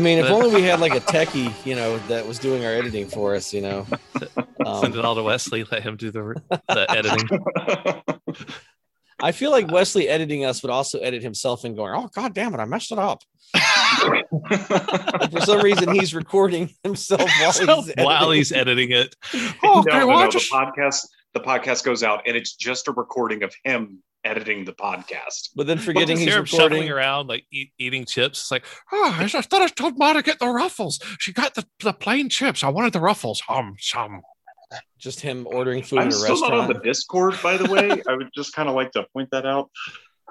could. I mean, if only we had like a techie, you know, that was doing our editing for us, you know. send Um, it all to Wesley. Let him do the, the editing. I feel like Wesley editing us would also edit himself and going, "Oh God damn it, I messed it up." For some reason, he's recording himself while So he's while editing. he's editing it. Oh, no, okay, no, well, I the podcast the podcast goes out and it's just a recording of him editing the podcast. but then forgetting Just he's hear him shuffling recording. around, like eat, eating chips. It's like, oh, I just thought I told Ma to get the ruffles. She got the, the plain chips. I wanted the ruffles. Hum, hum. Just him ordering food I'm at a still not on the Discord, by the way. I would just kind of like to point that out.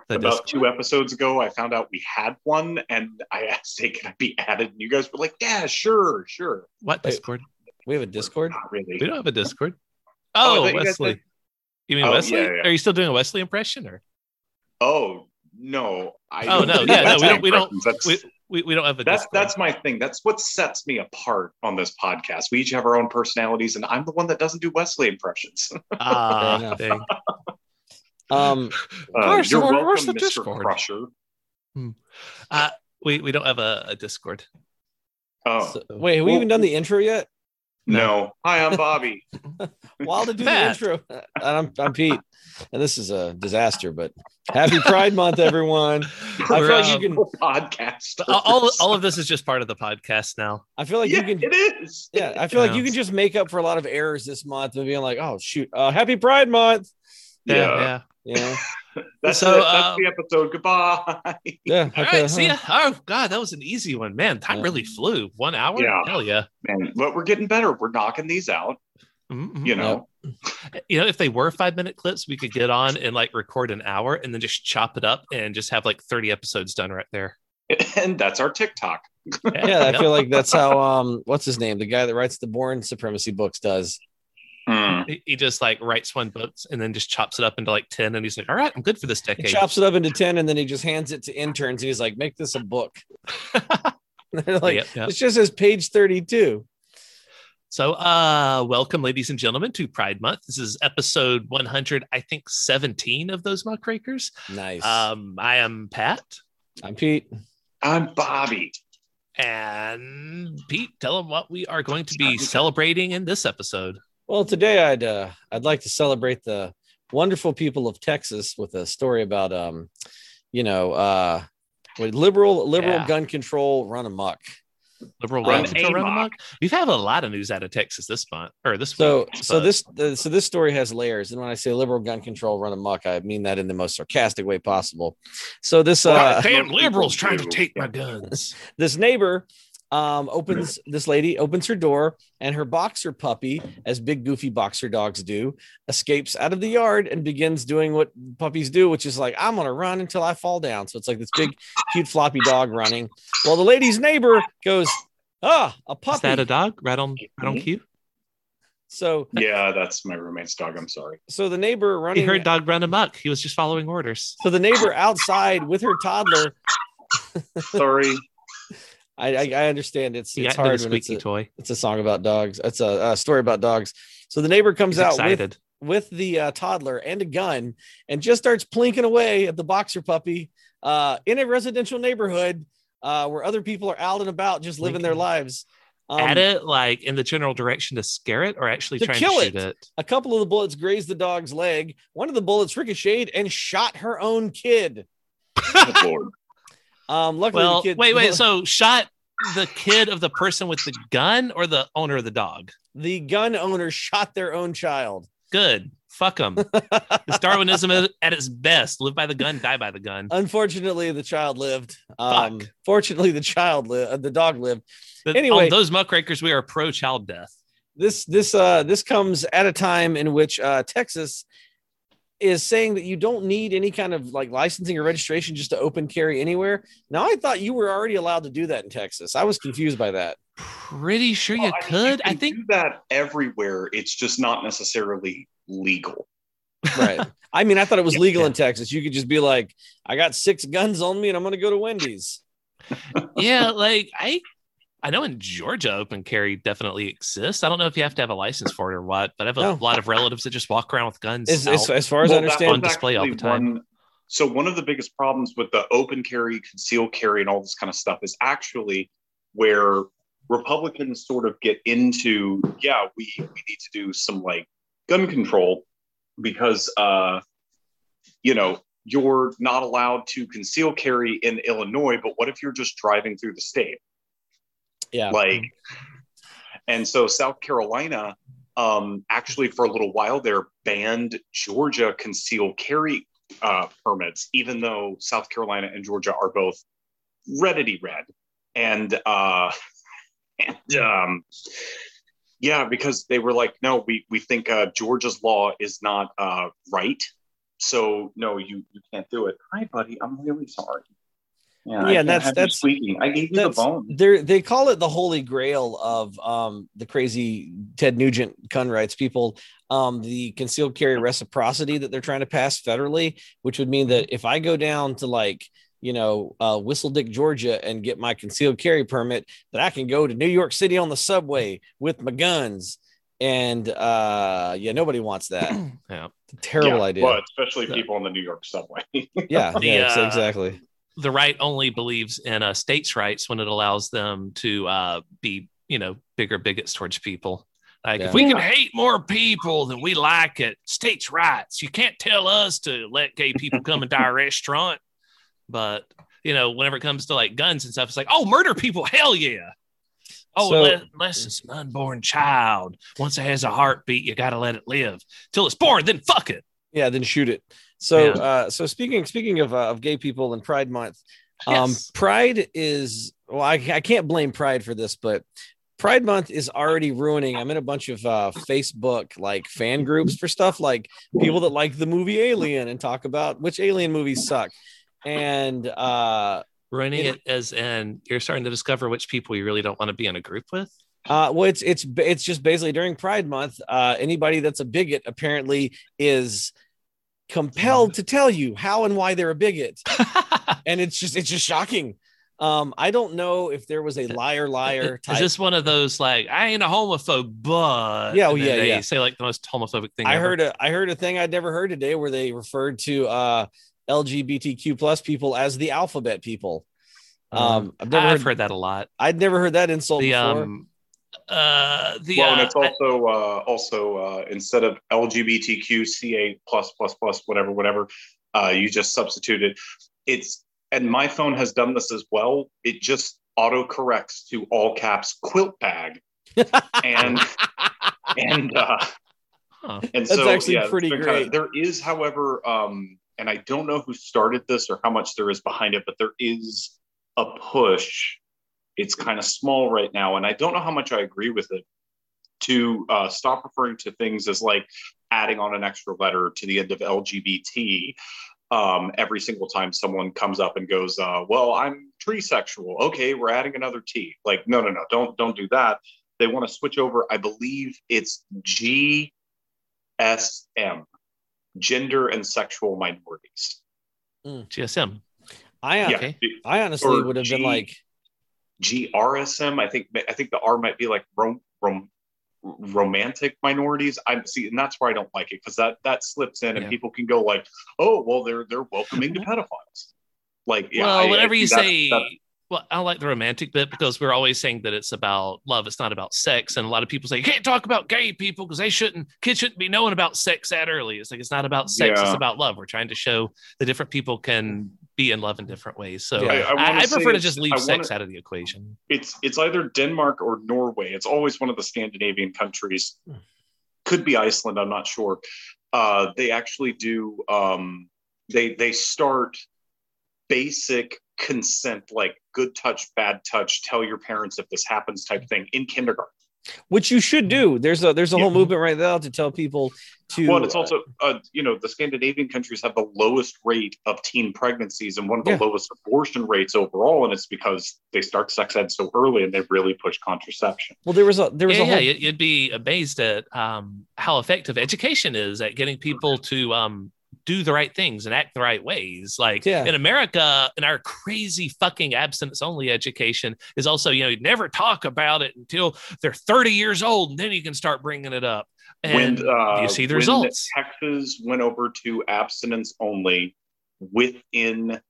The About disc- two episodes ago, I found out we had one, and I asked, "Hey, can I be added?" And you guys were like, "Yeah, sure, sure." what Wait. Discord? We have a Discord. Not really. We don't have a Discord. Oh, Oh, thought you guys Wesley. Did. You mean Oh, Wesley? yeah, yeah. Are you still doing a Wesley impression or Oh no! I Oh, don't no, yeah, no, we don't- we don't- That's, we, we, we don't have a that's Discord. that's my thing. That's what sets me apart on this podcast. We each have our own personalities, and I'm the one that doesn't do Wesley impressions. ah, Fair Um, Uh, Carson, you're where- welcome, where's the Mr. Discord? Crusher. Uh, we, we don't have a, a Discord. Oh so- wait, have we even done the intro yet? No! Hi, I'm Bobby. While to do Pat. the intro, and I'm I'm Pete, and this is a disaster. But happy Pride Month, everyone! I feel We're, like you can. podcast. all, all, all of this is just part of the podcast now. I feel like yeah, you can. it is. Yeah, I feel like you can just make up for a lot of errors this month and being like, "Oh shoot, uh, Happy Pride Month!" Yeah, Yeah. yeah. You know, That's, So, it. That's um, the episode. Goodbye. yeah. All okay, right, see ya. Oh God, that was an easy one, man. Time Yeah. really flew. One hour. Yeah. Hell yeah. Man, but we're getting better. We're knocking these out. Mhm. You know. You know, if they were five minute clips, we could get on and like record an hour and then just chop it up and just have like thirty episodes done right there. And that's our TikTok. Yeah, I feel like that's how um, what's his name, the guy that writes the Bourne Supremacy books, does. Hmm. He- he just like writes one book and then just chops it up into like 10 and he's like all right i'm good for this He decade chops it up into ten, and then he just hands it to interns, and he's like, "Make this a book." They're like, Yep, yep. "It's just says page thirty-two. so uh welcome ladies and gentlemen to pride month this is episode 100 i think 17 of those muckrakers Nice. um i am pat I'm Pete. I'm Bobby. and pete tell them what we are going to be celebrating in this episode Well, today I'd uh, I'd like to celebrate the wonderful people of Texas with a story about um, you know, uh, with liberal liberal Yeah. gun control run amok. liberal Run gun control run amok. amok. we've had a lot of news out of texas this month or this So week, so but- this the, so this story has layers, and when I say liberal gun control run amok, I mean that in the most sarcastic way possible. So this uh, damn liberals trying to take my guns this neighbor um opens this lady opens her door and her boxer puppy as big goofy boxer dogs do escapes out of the yard and begins doing what puppies do which is like i'm gonna run until i fall down so it's like this big cute floppy dog running well the lady's neighbor goes ah a puppy is that a dog right on right on Mhm. cue so Yeah, that's my roommate's dog. I'm sorry. so the neighbor running. he heard dog run amok he was just following orders so the neighbor outside with her toddler Sorry. I i, I understand it's he it's got into hard the when it's a, toy it's a song about dogs it's a, a story about dogs so the neighbor comes he's out with excited with the uh, toddler and a gun and just starts plinking away at the boxer puppy uh, in a residential neighborhood uh, where other people are out and about just living their lives. Um, at it like in the general direction to scare it or actually To trying kill to shoot it. it. A couple of the bullets grazed the dog's leg. One of the bullets ricocheted and shot her own kid. Good Lord. Um, luckily, Well, the kid, wait, wait. So shot the kid of the person with the gun or the owner of the dog? the gun owner shot their own child. Good. Fuck them. it's Darwinism at its best. Live by the gun, die by the gun. Unfortunately, the child lived. Um, Fuck. fortunately, the child lived. The dog lived. But anyway. those muckrakers, we are pro child death. this this uh this comes at a time in which uh texas is saying that you don't need any kind of like licensing or registration just to open carry anywhere now i thought you were already allowed to do that in texas i was confused by that Pretty sure you Well, I mean, could. I think do that everywhere. It's just not necessarily legal. right i mean i thought it was Yeah. legal in texas you could just be like i got six guns on me and i'm gonna go to wendy's yeah, like I I know in Georgia open carry definitely exists. I don't know if you have to have a license for it or what, but I have a No. lot of relatives that just walk around with guns. as, as, out. as far as i Well, that understand on display all the time. One, So one of the biggest problems with the open carry, concealed carry, and all this kind of stuff is actually where Republicans sort of get into, yeah, we we need to do some like gun control because uh, you know you're not allowed to conceal carry in Illinois, but what if you're just driving through the state? Yeah. Like, and so South Carolina um, actually for a little while there banned Georgia concealed carry uh, permits, even though South Carolina and Georgia are both reddity red. And uh, and um, yeah, because they were like, no, we we think uh, Georgia's law is not uh, right, so no, you you can't do it. Hi, buddy, I'm really sorry. Yeah, yeah, that's that's squeaking. I gave you the bone. They they call it the holy grail of um the crazy Ted Nugent gun rights people. Um, the concealed carry reciprocity that they're trying to pass federally, which would mean that if I go down to like you know, uh, Dick Georgia, and get my concealed carry permit, that I can go to New York City on the subway with my guns. And uh, yeah, nobody wants that. yeah, terrible yeah, idea. Well, especially people on the New York subway. yeah, The, yeah, uh, exactly. The right only believes in uh, states' rights when it allows them to uh, be, you know, bigger bigots towards people. Like Yeah. if we can hate more people than we like it, states' rights. You can't tell us to let gay people come into our restaurant. But you know, whenever it comes to like guns and stuff, it's like, oh, murder people, hell yeah. Oh, So- unless, unless it's an unborn child. Once it has a heartbeat, you got to let it live till it's born. Then fuck it. Yeah, then shoot it. So, uh, so speaking speaking of uh, of gay people and Pride Month, um, Yes. Pride is well, I, I can't blame Pride for this, but Pride Month is already ruining. I'm in a bunch of uh, Facebook like fan groups for stuff like people that like the movie Alien and talk about which Alien movies suck, and uh, Ruining Yeah. it as in you're starting to discover which people you really don't want to be in a group with. Uh, well, it's it's it's just basically during Pride Month. Uh, anybody that's a bigot apparently is compelled to tell you how and why they're a bigot, and it's just it's just shocking. Um, I don't know if there was a liar liar Is this one of those like I ain't a homophobe, but Yeah, oh, yeah, they yeah. say like the most homophobic thing. I ever. heard a I heard a thing I'd never heard today where they referred to uh, LGBTQ plus people as the alphabet people. Um, I've never I've heard, heard that a lot. I'd never heard that insult The before. um, uh, the well, and uh, it's also uh, also uh, instead of LGBTQCA plus plus plus whatever whatever, uh, you just substitute it. It's and my phone has done this as well. It just auto corrects to all caps quilt bag, and and uh, huh. and That's so actually yeah, pretty been kinda- great. there is, however, um, and I don't know who started this or how much there is behind it, but there is a push. It's kind of small right now, and I don't know how much I agree with it. To uh, stop referring to things as like adding on an extra letter to the end of LGBT um, every single time someone comes up and goes, uh, "Well, I'm tree sexual." Okay, we're adding another T. Like, no, no, no, don't don't do that. They want to switch over. I believe it's GSM, gender and sexual minorities. GSM. I uh, Okay. I honestly Or would have been like, GRSM. I think I think the R might be like rom, rom, romantic minorities. I see, and that's where I don't like it because that that slips in, and Yeah. people can go like, "Oh, well, they're they're welcoming to uh-huh. pedophiles." Like, yeah, well, I- I whenever you say, that's- well, I like the romantic bit because we're always saying that it's about love. It's not about sex. And a lot of people say, you can't talk about gay people because they shouldn't, kids shouldn't be knowing about sex that early. It's like, it's not about sex. It's about love. We're trying to show that different people can mm-hmm. Be in love in different ways. So Yeah. I, I, wanna I prefer to just leave sex wanna- out of the equation. it's it's either Denmark or Norway. It's always one of the Scandinavian countries. Could be Iceland. I'm not sure. Uh, they actually do. Um, they they start basic consent, like good touch, bad touch. Tell your parents if this happens, type thing in kindergarten. Which you should do. There's a there's a whole movement right now to tell people to. Well, and it's also, uh, you know, the Scandinavian countries have the lowest rate of teen pregnancies and one of the Yeah. lowest abortion rates overall, and it's because they start sex ed so early and they really push contraception. well, there was a there was yeah, a whole yeah, you'd- you'd be amazed at um, how effective education is at getting people to um, do the right things and act the right ways. Like Yeah. in America, in our crazy fucking abstinence only education is also, you know, you never talk about it until they're 30 years old, and then you can start bringing it up. And when uh, you see the when results. Texas went over to abstinence only, within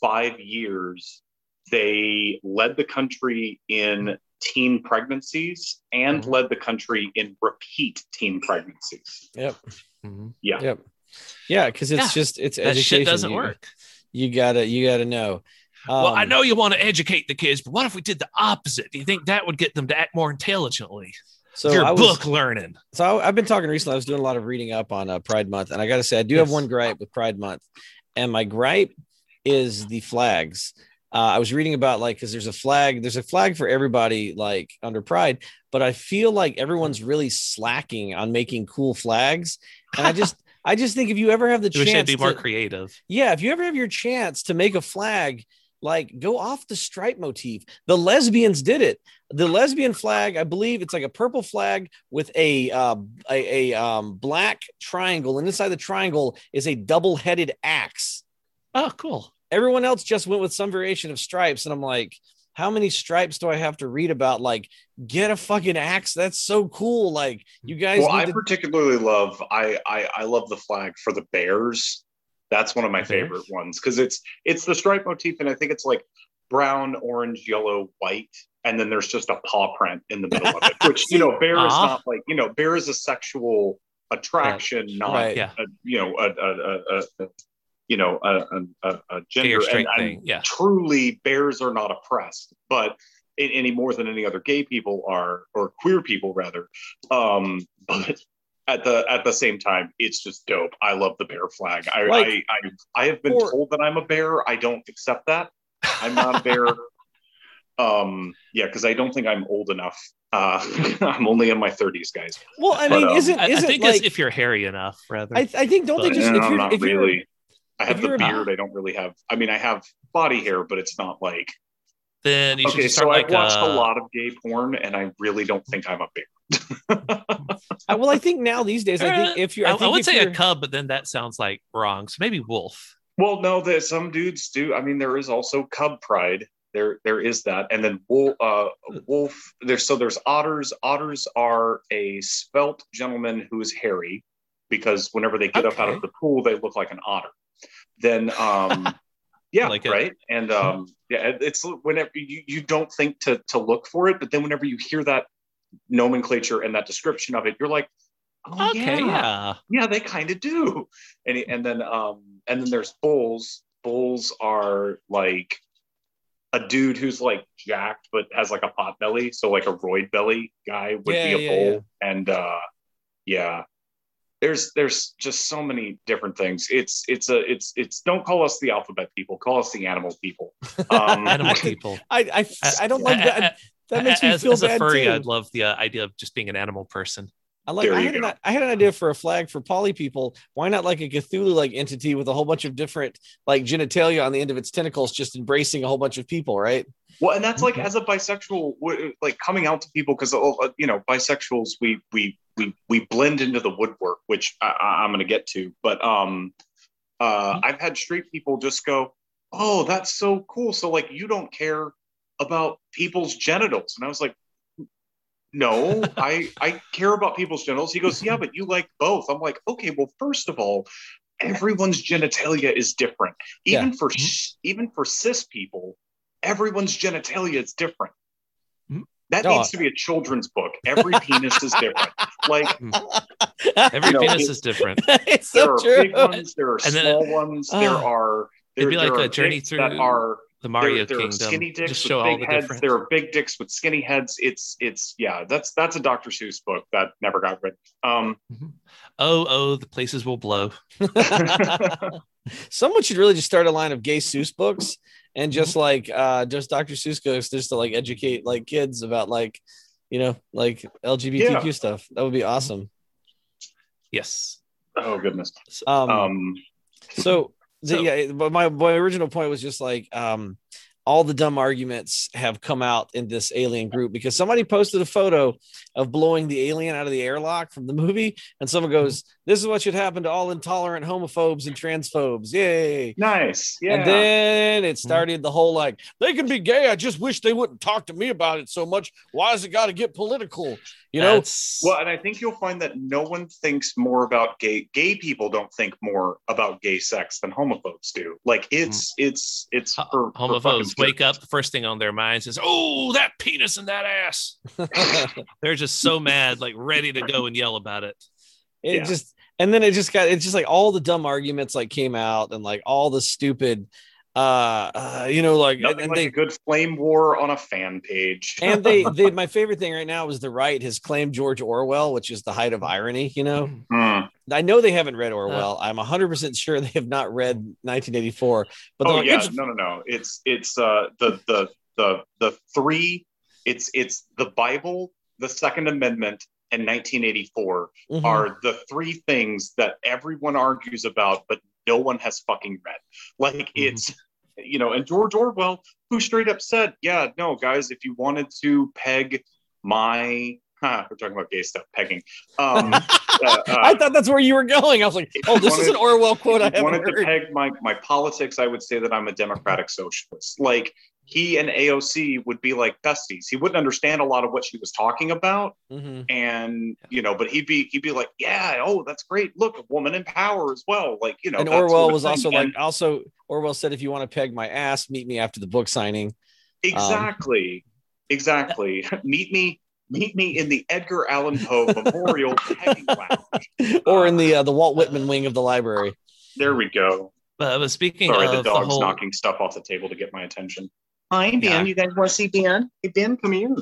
five years, they led the country in teen pregnancies and Mhm. led the country in repeat teen pregnancies. Yep. Mhm. Yeah. Yep. Yeah, because it's Yeah. just it's That education. shit doesn't you, work. You gotta you gotta know. well, I Um, know you want to educate the kids, but what if we did the opposite? Do you think that would get them to act more intelligently? So Your was, book learning. so I, I've been talking recently. I was doing a lot of reading up on uh, Pride Month, and I got to say, I do have one gripe with Pride Month, and my gripe is the flags. Uh, I was reading about like because there's a flag, there's a flag for everybody like under Pride, but I feel like everyone's really slacking on making cool flags, and I just. I just think if you ever have the chance, We chance be more to- creative. yeah, if you ever have your chance to make a flag, like go off the stripe motif. The lesbians did it. The lesbian flag, I believe it's like a purple flag with a uh, a, a um, black triangle, and inside the triangle is a double-headed axe. Oh, cool. Everyone else just went with some variation of stripes, and I'm like, how many stripes do I have to read about? Like, get a fucking axe. That's so cool. Like, you guys. Well, I to- particularly love I, I I love the flag for the bears. That's one of my favorite ones because it's it's the stripe motif, and I think it's like brown, orange, yellow, white, and then there's just a paw print in the middle of it. Which you know, bear is uh-huh. not like you know, bear is a sexual attraction, not Right. Yeah. you know a, a, a, a, a you know a, a, a- a gender or straight and, thing. and Yeah. truly bears are not oppressed, but a- any more than any other gay people are or queer people rather. Um, but at the at the same time, it's just dope. I love the bear flag. I Like- I, I I have been Or- told that I'm a bear. I don't accept that. I'm not a bear. um, yeah, because I don't think I'm old enough. Uh, I'm only in my 30s, guys. well, I but, mean, um, isn't I, I isn't think like if you're hairy enough, rather. I, I think don't they just No, if you're, not if you're really. I have if the you're a- beard. I don't really have. I mean, I have body hair, but it's not like. then you should Okay, just so start I've watched uh, a lot of gay porn, and I really don't think I'm a bear. Well, I think now these days, I think Uh, if you're, I, I, I would say a you're- cub, but then that sounds like wrong. So maybe wolf. Well, no, that some dudes do. I mean, there is also cub pride. There, there is that, and then wolf. Uh, wolf. There's so there's otters. Otters are a svelte gentleman who is hairy, because whenever they get up out of the pool, they look like an otter. Then, um, yeah, Like it. right. And um, yeah, it's whenever you, you don't think to to look for it, but then whenever you hear that nomenclature and that description of it, you're like, oh, Okay, yeah. yeah they kind of do and and then um and then there's bulls bulls are like a dude who's like jacked but has like a pot belly so like a roid belly guy would Yeah, be a yeah, bull and uh yeah there's there's just so many different things it's it's a it's it's don't call us the alphabet people call us the animal people um Animal people. I, I, I don't like that. That makes me as, feel as a furry, too. I'd love the uh, idea of just being an animal person. I like. I had, an. I had an idea for a flag for poly people. Why not like a Cthulhu like entity with a whole bunch of different like genitalia on the end of its tentacles, just embracing a whole bunch of people, right? Well, and that's like as a bisexual, like coming out to people because you know bisexuals we we we we blend into the woodwork, which I, I- I'm going to get to. But um, uh, I've had straight people just go, "Oh, that's so cool!" So like you don't care about people's genitals, and I was like, "No, I I care about people's genitals." He goes, "Yeah, but you like both." I'm like, "Okay, well, first of all." Everyone's genitalia is different. Even for even for cis people, everyone's genitalia is different. Mhm. That Oh. needs to be a children's book. Every penis is different. Like Every You know, penis it- is different. it's there so are true. big ones, there are And then- small ones, there Ah. are there, It'd be like a are journey dicks that are The Mario there, there are Kingdom. skinny dicks Just with show all big the heads. difference. There are big dicks with skinny heads. It's it's yeah. That's that's a Dr. Seuss book that never got written. Um, Oh, oh, the places will blow. Someone should really just start a line of gay Seuss books and just like uh just Dr. Seuss goes just to like educate like kids about like you know like LGBTQ Yeah. stuff. That would be awesome. Yes. oh goodness. Um, Um, so, the, So- yeah, but my my original point was just like um all the dumb arguments have come out in this alien group because somebody posted a photo of blowing the alien out of the airlock from the movie, and someone goes, "This is what should happen to all intolerant homophobes and transphobes." Yay! Nice. Yeah. And then it mm-hmm. started the whole like they can be gay. I just wish they wouldn't talk to me about it so much. Why has it got to get political? You know, That's- well, and I think you'll find that no one thinks more about gay gay people don't think more about gay sex than homophobes do. Like it's mm. it's it's Ho- for, for homophobes fucking wake up the first thing on their minds is oh that penis and that ass they're just so mad like ready to go and yell about it it Yeah. just and then it just got it's just like all the dumb arguments like came out and like all the stupid uh, uh you know like Nothing and like they a good flame war on a fan page. and they, they my favorite thing right now is the right has claimed George Orwell, which is the height of irony. You know, Hmm. I know they haven't read Orwell. I'm 100 percent sure they have not read 1984. But Oh like, yeah, it's- no, no, no. It's it's uh the the the the three. It's it's the Bible, the Second Amendment, and 1984 Mhm. are the three things that everyone argues about, but no one has fucking read. Like it's you know, and George Orwell, who straight up said, "Yeah, no, guys, if you wanted to peg my." Huh, we're talking about gay stuff, pegging. Um, uh, uh, I thought that's where you were going. I was like, oh, this is an Orwell quote I haven't wanted to peg my, my politics, I would say that I'm a democratic socialist. Like he and AOC would be like besties. He wouldn't understand a lot of what she was talking about, Mhm. and you know, but he'd be he'd be like, yeah, oh, that's great. Look, a woman in power as well. Like you know, And that sort Orwell of was thing. also And like, also Orwell said, if you want to peg my ass, meet me after the book signing. exactly, exactly. meet me. Meet me in the Edgar Allan Poe Memorial Pegging Lounge. or in the uh, the Walt Whitman wing of the library. There we go. but, but speaking Sorry, of the the, dog's whole knocking stuff off the table to get my attention. Hi, Ben. Yeah. You guys want to see Ben? Hey, Ben, come here.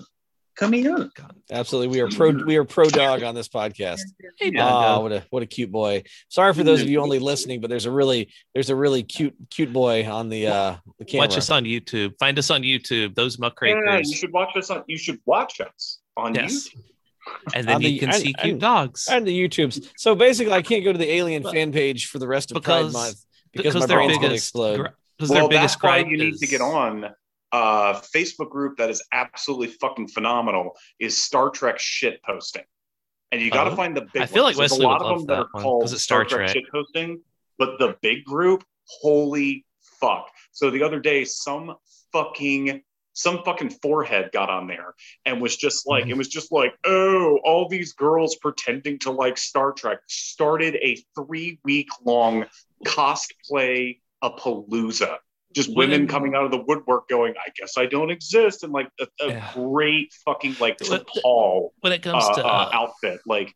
Come here. Absolutely, we are pro we are pro dog on this podcast. Hey, Yeah. Oh, what a what a cute boy! Sorry for those of you only listening, but there's a really there's a really cute cute boy on the uh the camera. watch us on YouTube. Find us on YouTube. Those Yeah, muckrakers, you should watch us on. You should watch us on Yes. YouTube. and then the- you can and- see cute and- dogs and the YouTubes. So basically, I can't go to the Alien But- fan page for the rest of because Pride Month because, my their brain's gonna biggest explode. because Well, their biggest that's why gripe you need to get on a Facebook group that is absolutely fucking phenomenal. Is Star Trek shit posting, and you got to Oh. find the big. I feel ones. like There's Wesley a lot would of love them that that are one, called 'cause it's Star Star Trek Trek. shit posting, but the big group, holy fuck! So the other day, some fucking some fucking forehead got on there and was just like it mm-hmm. was just like oh all these girls pretending to like star trek started a three week long cosplay a palooza just women Women- coming out of the woodwork going i guess i don't exist and like a, a Yeah. great fucking like Paul when it uh, comes to uh, uh, outfit like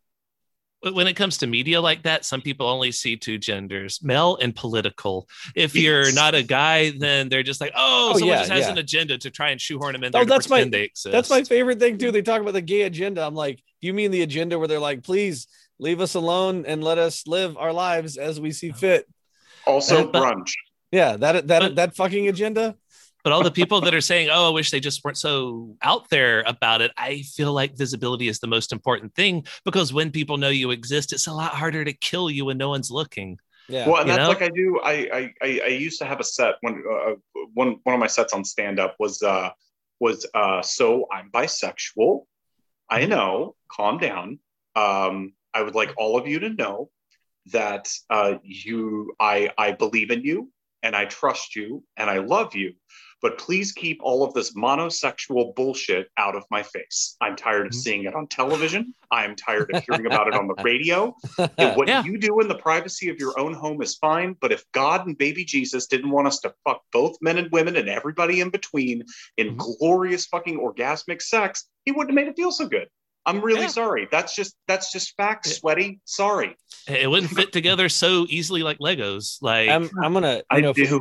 when it comes to media like that, some people only see two genders, male and political. If you're not a guy, then they're just like, oh, Oh, someone yeah, just has yeah. an agenda to try and shoehorn them in there Oh, that's my- they exist. That's my favorite thing too. They talk about the gay agenda. I'm like, do you mean the agenda where they're like, please leave us alone and let us live our lives as we see fit? also brunch Yeah, that that But- that fucking agenda. But all the people that are saying, "Oh, I wish they just weren't so out there about it," I feel like visibility is the most important thing because when people know you exist, it's a lot harder to kill you when no one's looking. Yeah. well and You that's know? like i do I, I i i used to have a set when uh, one one of my sets on stand up was uh was uh so i'm bisexual i know calm down um i would like all of you to know that uh you i i believe in you and i trust you and i love you but please keep all of this monosexual bullshit out of my face. I'm tired of Mhm. seeing it on television. I'm tired of hearing about it on the radio. And what Yeah. you do in the privacy of your own home is fine, but if God and baby Jesus didn't want us to fuck both men and women and everybody in between in Mhm. glorious fucking orgasmic sex, he wouldn't have made it feel so good. I'm really Yeah. sorry. That's just that's just facts, Yeah. sweaty. Sorry. It wouldn't fit together so easily like Legos. Like, I'm I'm gonna you I know if, do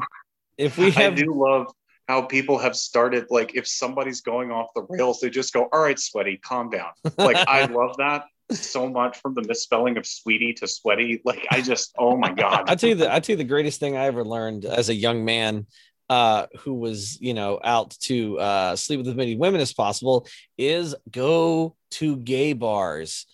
if we I do love how people have started like if somebody's going off the rails, they just go, All right, sweaty, calm down. Like I love that so much from the misspelling of sweetie to sweaty. Like I just oh my god. I tell you the I tell you the greatest thing I ever learned as a young man uh who was you know out to uh sleep with as many women as possible is go to gay bars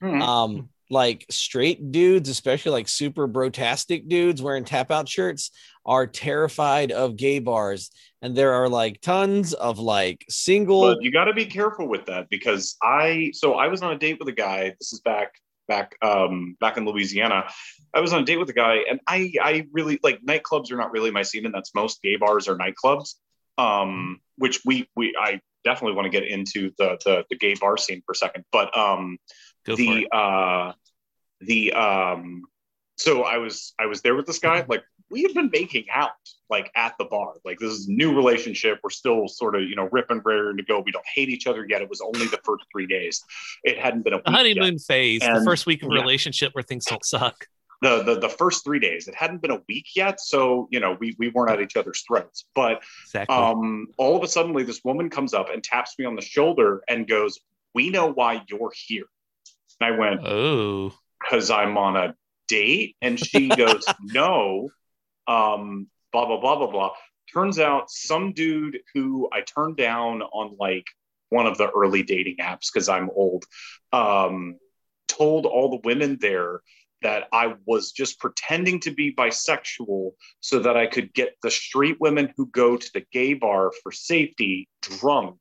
Hmm. um like straight dudes, especially like super brotastic dudes wearing tap out shirts, are terrified of gay bars. And there are like tons of like single. But you got to be careful with that because I so I was on a date with a guy. This is back back um back in Louisiana. I was on a date with a guy, and I I really like nightclubs are not really my scene, and that's most gay bars are nightclubs. Um, which we we I definitely want to get into the the, the gay bar scene for a second, but um Go the uh the um so i was i was there with this guy like we had been making out like at the bar like this is a new relationship we're still sort of you know ripping raring to go we don't hate each other yet it was only the first three days it hadn't been a week The yet. honeymoon phase, the first week of yeah. relationship where things don't suck. the, the the first three days it hadn't been a week yet so you know we we weren't at each other's throats but Exactly. um all of a sudden this woman comes up and taps me on the shoulder and goes we know why you're here and i went oh, because I'm on a date? And she goes, no, um, blah, blah, blah, blah, blah. Turns out some dude who I turned down on like one of the early dating apps because I'm old, um, told all the women there that I was just pretending to be bisexual so that I could get the street women who go to the gay bar for safety drunk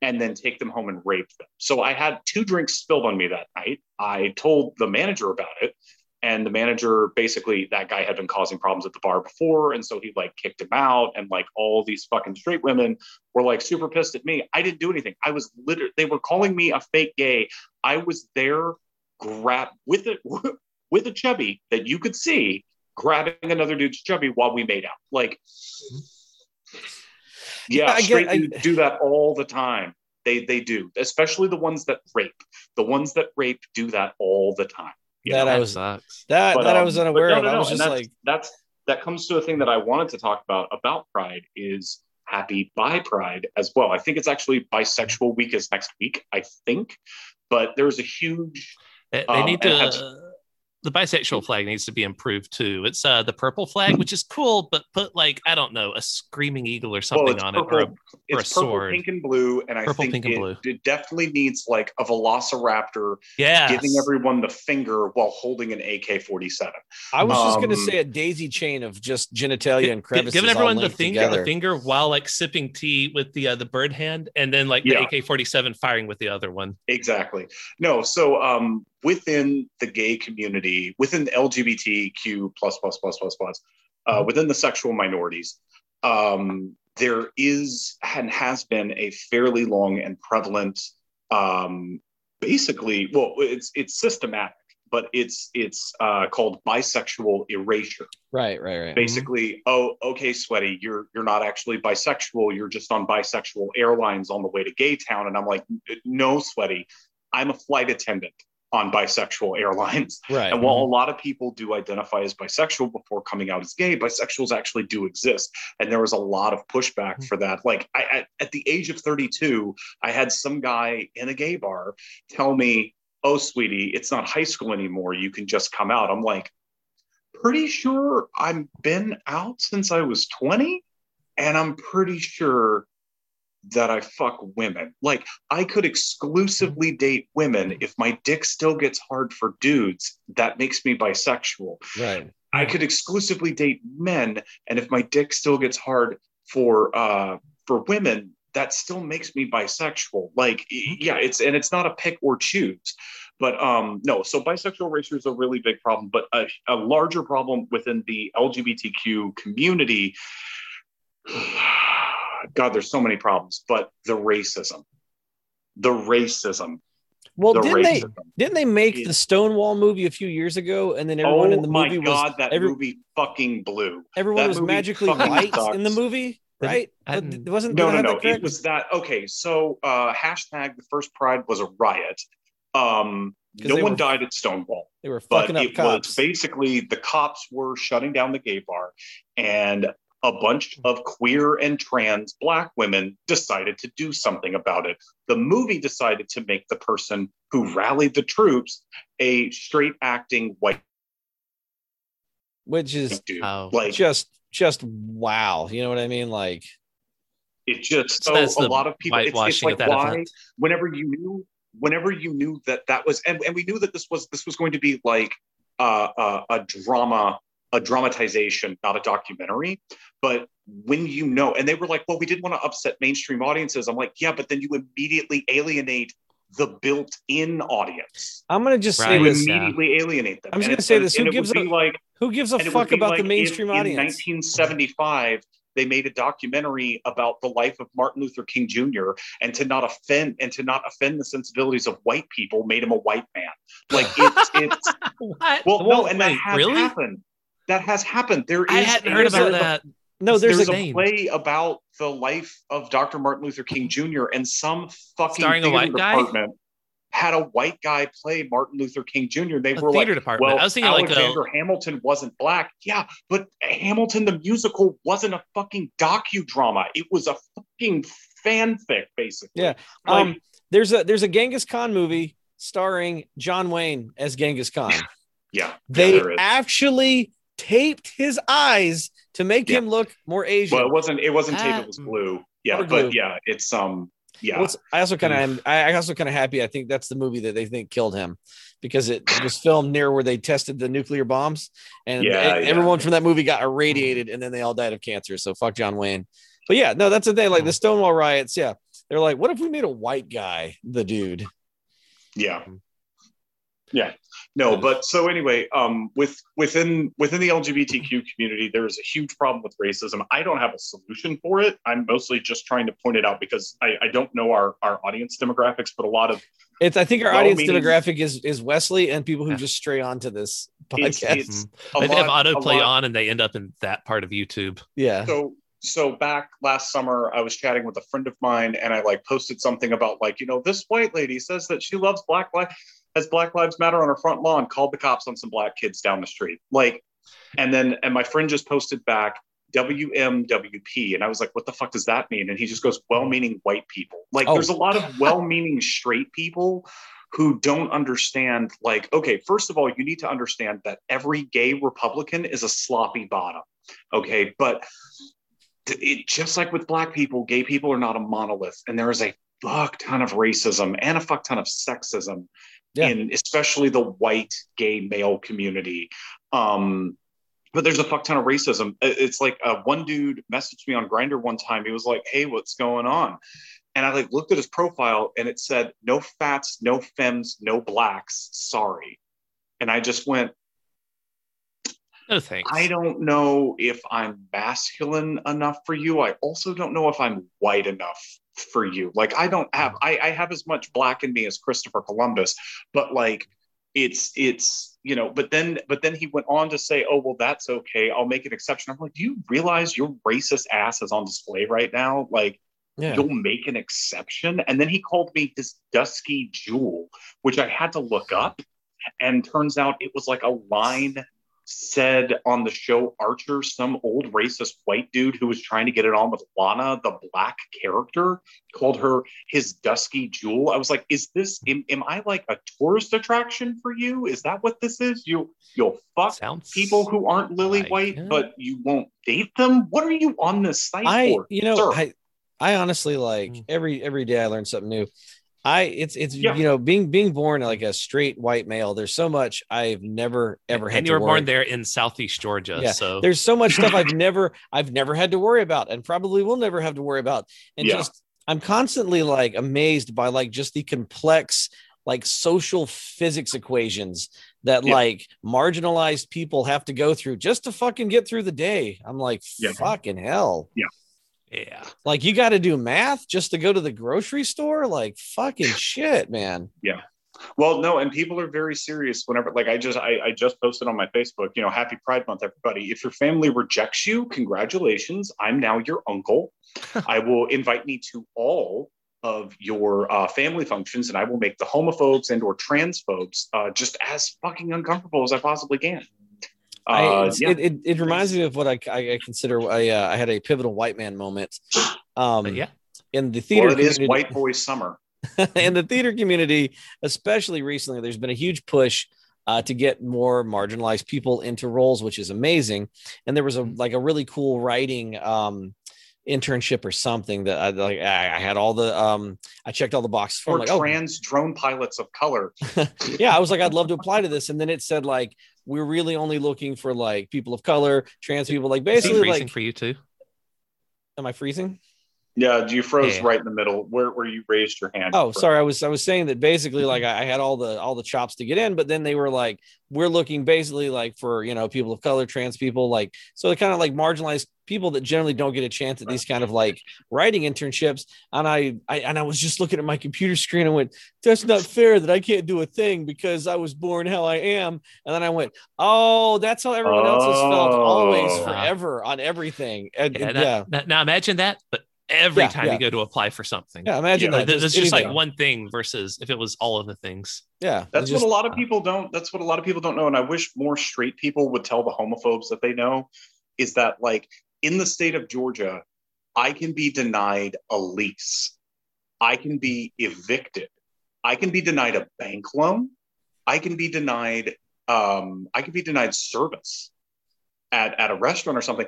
and then take them home and rape them. So I had two drinks spilled on me that night. I told the manager about it. And the manager basically, that guy had been causing problems at the bar before. And so he like kicked him out. And like all these fucking straight women were like super pissed at me. I didn't do anything. I was literally, they were calling me a fake gay. I was there grab with it with a chubby that you could see grabbing another dude's chubby while we made out. Like, mm-hmm. yeah, Yeah, get- straight I- dudes do that all the time. They they do, especially the ones that rape. The ones that rape do that all the time. You That know? I that was- sucks. that But, that I um, was unaware no, of. no, I no, was and just that's, like, that's that comes to a thing that I wanted to talk about about Pride is happy by Pride as well. I think it's actually bisexual week is next week, I think. But there's a huge They, they Um, need to. have- the bisexual flag needs to be improved too. It's uh the purple flag, which is cool, but put like I don't know a screaming eagle or something well, on purple, it, or a, or it's a purple, sword. pink, and blue, and I Purple, think pink, and it, blue. it definitely needs like a velociraptor yeah, giving everyone the finger while holding an AK-47. I was just gonna um, say a daisy chain of just genitalia and crevices. giving all everyone the finger, together. the finger while like sipping tea with the uh, the bird hand, and then like Yeah. the AK forty seven firing with the other one. Exactly. No, so um, within the gay community, within the LGBTQ plus plus plus plus plus, uh, within the sexual minorities, um, there is and has been a fairly long and prevalent, um, basically, well, it's it's systematic, but it's it's uh, called bisexual erasure. Right, right, right. basically oh okay sweaty you're you're not actually bisexual you're just on bisexual airlines on the way to gay town and i'm like no sweaty i'm a flight attendant on bisexual airlines. Right. and while mm-hmm. a lot of people do identify as bisexual before coming out as gay bisexuals actually do exist. And there was a lot of pushback mm-hmm. for that. Like I, at, at the age of 32 i had some guy in a gay bar tell me oh sweetie it's not high school anymore. You can just come out. I'm like pretty sure I've been out since I was 20, and I'm pretty sure that I fuck women. Like I could exclusively date women if my dick still gets hard for dudes. That makes me bisexual. right. I could exclusively date men, and if my dick still gets hard for uh, for women, that still makes me bisexual. Like, yeah, it's and it's not a pick or choose. But um, no, so bisexual erasure is a really big problem, but a, a larger problem within the LGBTQ community. God, there's so many problems, but the racism, the racism, Well, the didn't they didn't they make is- the Stonewall movie a few years ago, and then everyone oh in the movie my movie God, was that every- movie fucking blew. everyone that was magically white sucks. in the movie, right? I it wasn't No, no, no. that correct? It was that. Okay, so uh, hashtag the first Pride was a riot. Um, 'Cause no one were- died at Stonewall, they were but up it cops. was basically the cops were shutting down the gay bar, and a bunch of queer and trans black women decided to do something about it. The movie decided to make the person who rallied the troops a straight acting white which is dude. Oh. Like just just wow. You know what I mean? Like it just So so, that's a lot of people. It's, it's like that why event. whenever you knew whenever you knew that that was, and, and we knew that this was this was going to be like uh, uh, a drama, a dramatization, not a documentary. But when you know, and they were like, well, we didn't want to upset mainstream audiences. I'm like, yeah, but then you immediately alienate the built-in audience. I'm gonna just say Right. You this. immediately alienate them. I'm just And gonna say this, who gives a- like Who gives a and it would fuck about like the mainstream in, audience? In 1975, they made a documentary about the life of Martin Luther King Jr. and to not offend and to not offend the sensibilities of white people made him a white man. Like it's it's What? well, Well, no, and that has really? happened. That has happened. There is I hadn't heard there's about a- that. No, there's, there's a, name. play about the life of Dr. Martin Luther King Jr. and some fucking Starring theater white guy? department had a white guy play Martin Luther King Jr. They A were like, department. well, I was thinking like Alexander a Hamilton wasn't black. Yeah, but Hamilton the musical wasn't a fucking docudrama. It was a fucking fanfic, basically. Yeah. Like, um, there's a there's a Genghis Khan movie starring John Wayne as Genghis Khan. yeah. They there is. actually taped his eyes to make Yeah. him look more Asian. well, it wasn't. It wasn't tape. Ah. It was blue. Yeah, Or glue. but yeah, it's um. Yeah, Well, I also kind of am. I I also kind of happy. I think that's the movie that they think killed him because it was filmed near where they tested the nuclear bombs, and Yeah, e- yeah. everyone from that movie got irradiated, and then they all died of cancer. So fuck John Wayne. But yeah, no, that's the thing. Like the Stonewall riots. Yeah, they're like, what if we made a white guy the dude? yeah yeah no but so anyway um with within within the lgbtq community there is a huge problem with racism i don't have a solution for it i'm mostly just trying to point it out because i, I don't know our our audience demographics but a lot of It's. I think our audience demographic is is Wesley and people who Yeah. just stray onto this it's, podcast. it's They a have lot- a autoplay on and they end up in that part of YouTube. yeah. so so back last summer i was chatting with a friend of mine and i like posted something about like you know this white lady says that she loves black life has black lives matter on her front lawn called the cops on some black kids down the street like and then and my friend just posted back WMWP. And I was like, what the fuck does that mean? And he just goes, well meaning white people. Like, Oh. there's a oh. lot of well meaning straight people who don't understand, like, okay, first of all, you need to understand that every gay Republican is a sloppy bottom. Okay. But it, just like with black people, gay people are not a monolith. And there is a fuck ton of racism and a fuck ton of sexism Yeah. in especially the white gay male community. Um, but there's a fuck ton of racism. It's like uh, one dude messaged me on Grindr one time. He was like, "Hey, what's going on?" And I like looked at his profile, and it said, "No fats, no femmes, no blacks. Sorry." And I just went, No thanks. I don't know if I'm masculine enough for you. I also don't know if I'm white enough for you. Like I don't have mm-hmm. I, I have as much black in me as Christopher Columbus, but like it's it's you know, but then but then he went on to say, Oh, well, that's okay. I'll make an exception. I'm like, do you realize your racist ass is on display right now? Like Yeah. you'll make an exception. And then he called me his dusky jewel, which I had to look up. And turns out it was like a line said on the show Archer, some old racist white dude who was trying to get it on with Lana, the black character, called her his dusky jewel. I was like, is this am, am I like a tourist attraction for you? Is that what this is? You you'll fuck Sounds people who aren't lily like white, it. but you won't date them? What are you on this site I for? you know sir? I I honestly like Mm. every every day I learn something new. I it's it's Yeah. you know being being born like a straight white male. There's so much I've never ever had and you were worry. born there in Southeast Georgia. Yeah, So There's so much stuff I've never I've never had to worry about and probably will never have to worry about. And Yeah. just I'm constantly like amazed by like just the complex like social physics equations that Yeah. like marginalized people have to go through just to fucking get through the day. I'm like fucking hell. yeah. Like you got to do math just to go to the grocery store? Like fucking shit, man. Yeah. Well, no, and people are very serious whenever like I just I, I just posted on my Facebook, you know, happy Pride Month, everybody. If your family rejects you, congratulations. I'm now your uncle. I will invite me to all of your uh, family functions and I will make the homophobes and or transphobes uh, just as fucking uncomfortable as I possibly can. I, Uh, yeah. it, it, it reminds me of what I, I, I consider I, uh, I had a pivotal white man moment. Um, yeah. in the theater well, it is community- white boy summer. in the theater community, especially recently, there's been a huge push uh, to get more marginalized people into roles, which is amazing. And there was a like a really cool writing um, internship or something that I like. I, I had all the um, I checked all the boxes for. Or I'm oh, trans drone pilots of color. yeah, I was like, I'd love to apply to this, and then it said like we're really only looking for like people of color, trans people, like Is it basically freezing like. for you too? Am I freezing? Yeah, you froze Yeah. right in the middle where, where you raised your hand. Oh, sorry. I was I was saying that basically like I I had all the all the chops to get in, but then they were like, we're looking basically like for you know people of color, trans people, like so they kind of like marginalized people that generally don't get a chance at these kind of like writing internships. And I, I and I was just looking at my computer screen and went, that's not fair that I can't do a thing because I was born how I am. And then I went, oh, that's how everyone else has felt always Oh. forever on everything. And Yeah. yeah, that- yeah. that- now imagine that, but every Yeah, time yeah. you go to apply for something. imagine Yeah, that. Th- That's just like one thing versus if it was all of the things. yeah. That's just- what a lot of people don't. That's what a lot of people don't know. And I wish more straight people would tell the homophobes that they know is that, like, in the state of Georgia, I can be denied a lease, I can be evicted, I can be denied a bank loan, I can be denied, um, I can be denied service at, at a restaurant or something.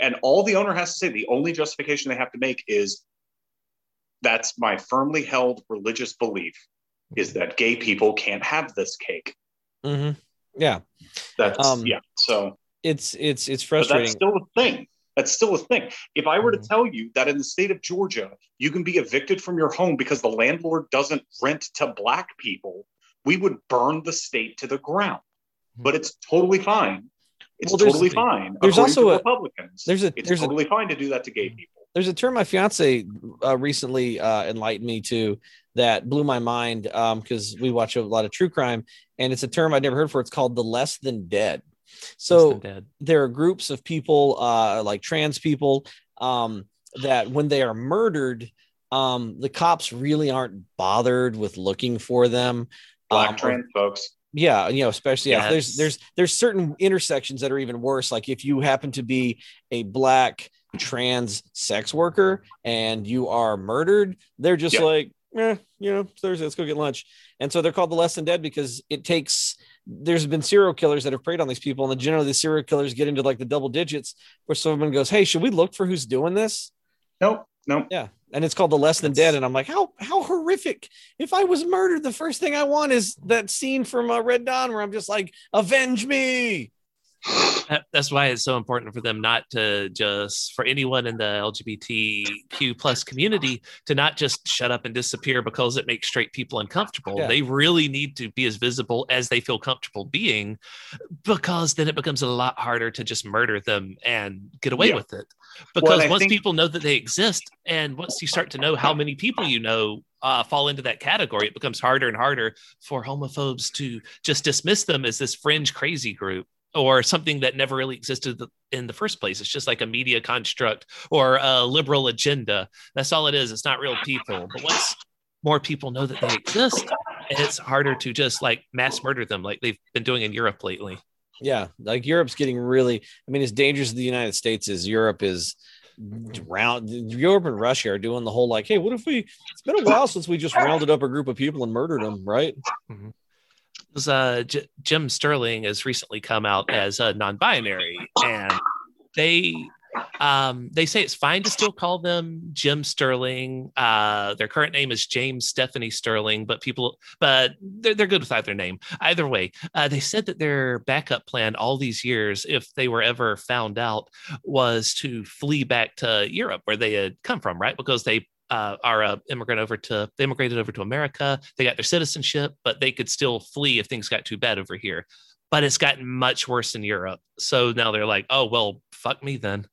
And all the owner has to say, the only justification they have to make is that's my firmly held religious belief is that gay people can't have this cake. Mhm. Yeah. That's Um, yeah. So It's it's it's frustrating. that's still a thing. That's still a thing. If I were to Mhm. tell you that in the state of Georgia, you can be evicted from your home because the landlord doesn't rent to black people, we would burn the state to the ground. But it's totally fine. It's Well, totally fine. there's also to a- Republicans. there's a- it's there's a- totally fine to do that to gay people. there's a term my fiance uh, recently uh, enlightened me to that blew my mind because we watch a lot of true crime and it's a term i'd never heard for it's called the less than dead so than dead. there are groups of people uh, like trans people um, that when they are murdered um, the cops really aren't bothered with looking for them Black Um, trans folks. Yeah you know especially yeah, there's there's there's certain intersections that are even worse like if you happen to be a black trans sex worker and you are murdered they're just Yeah. like eh, you know thursday let's go get lunch and so they're called the less than dead because it takes there's been serial killers that have preyed on these people and then generally the serial killers get into like the double digits where someone goes hey should we look for who's doing this Nope. Nope. yeah and it's called the less than dead and i'm like how how horrific if i was murdered the first thing i want is that scene from uh, red dawn where i'm just like avenge me That's why it's so important for them not to just for anyone in the LGBTQ plus community to not just shut up and disappear because it makes straight people uncomfortable. Yeah. They really need to be as visible as they feel comfortable being, because then it becomes a lot harder to just murder them and get away Yeah. with it. Because Well, once think- people know that they exist, and once you start to know how many people you know uh, fall into that category, it becomes harder and harder for homophobes to just dismiss them as this fringe crazy group or something that never really existed in the first place. It's just like a media construct or a liberal agenda. That's all it is. It's not real people. But once more people know that they exist, it's harder to just like mass murder them like they've been doing in Europe lately. Yeah like europe's getting really i mean as dangerous as the united states is europe is round europe and russia are doing the whole like hey what if we it's been a while since we just rounded up a group of people and murdered them right? Was uh, J- Jim Sterling has recently come out as a non-binary, and they um, they say it's fine to still call them Jim Sterling. Uh, their current name is James Stephanie Sterling, but people, but they're, they're good with either name. Either way, uh, they said that their backup plan all these years, if they were ever found out, was to flee back to Europe where they had come from, right? Because they uh, are a immigrant over to they immigrated over to America. They got their citizenship, but they could still flee if things got too bad over here. But it's gotten much worse in Europe. So now they're like, oh well, fuck me then.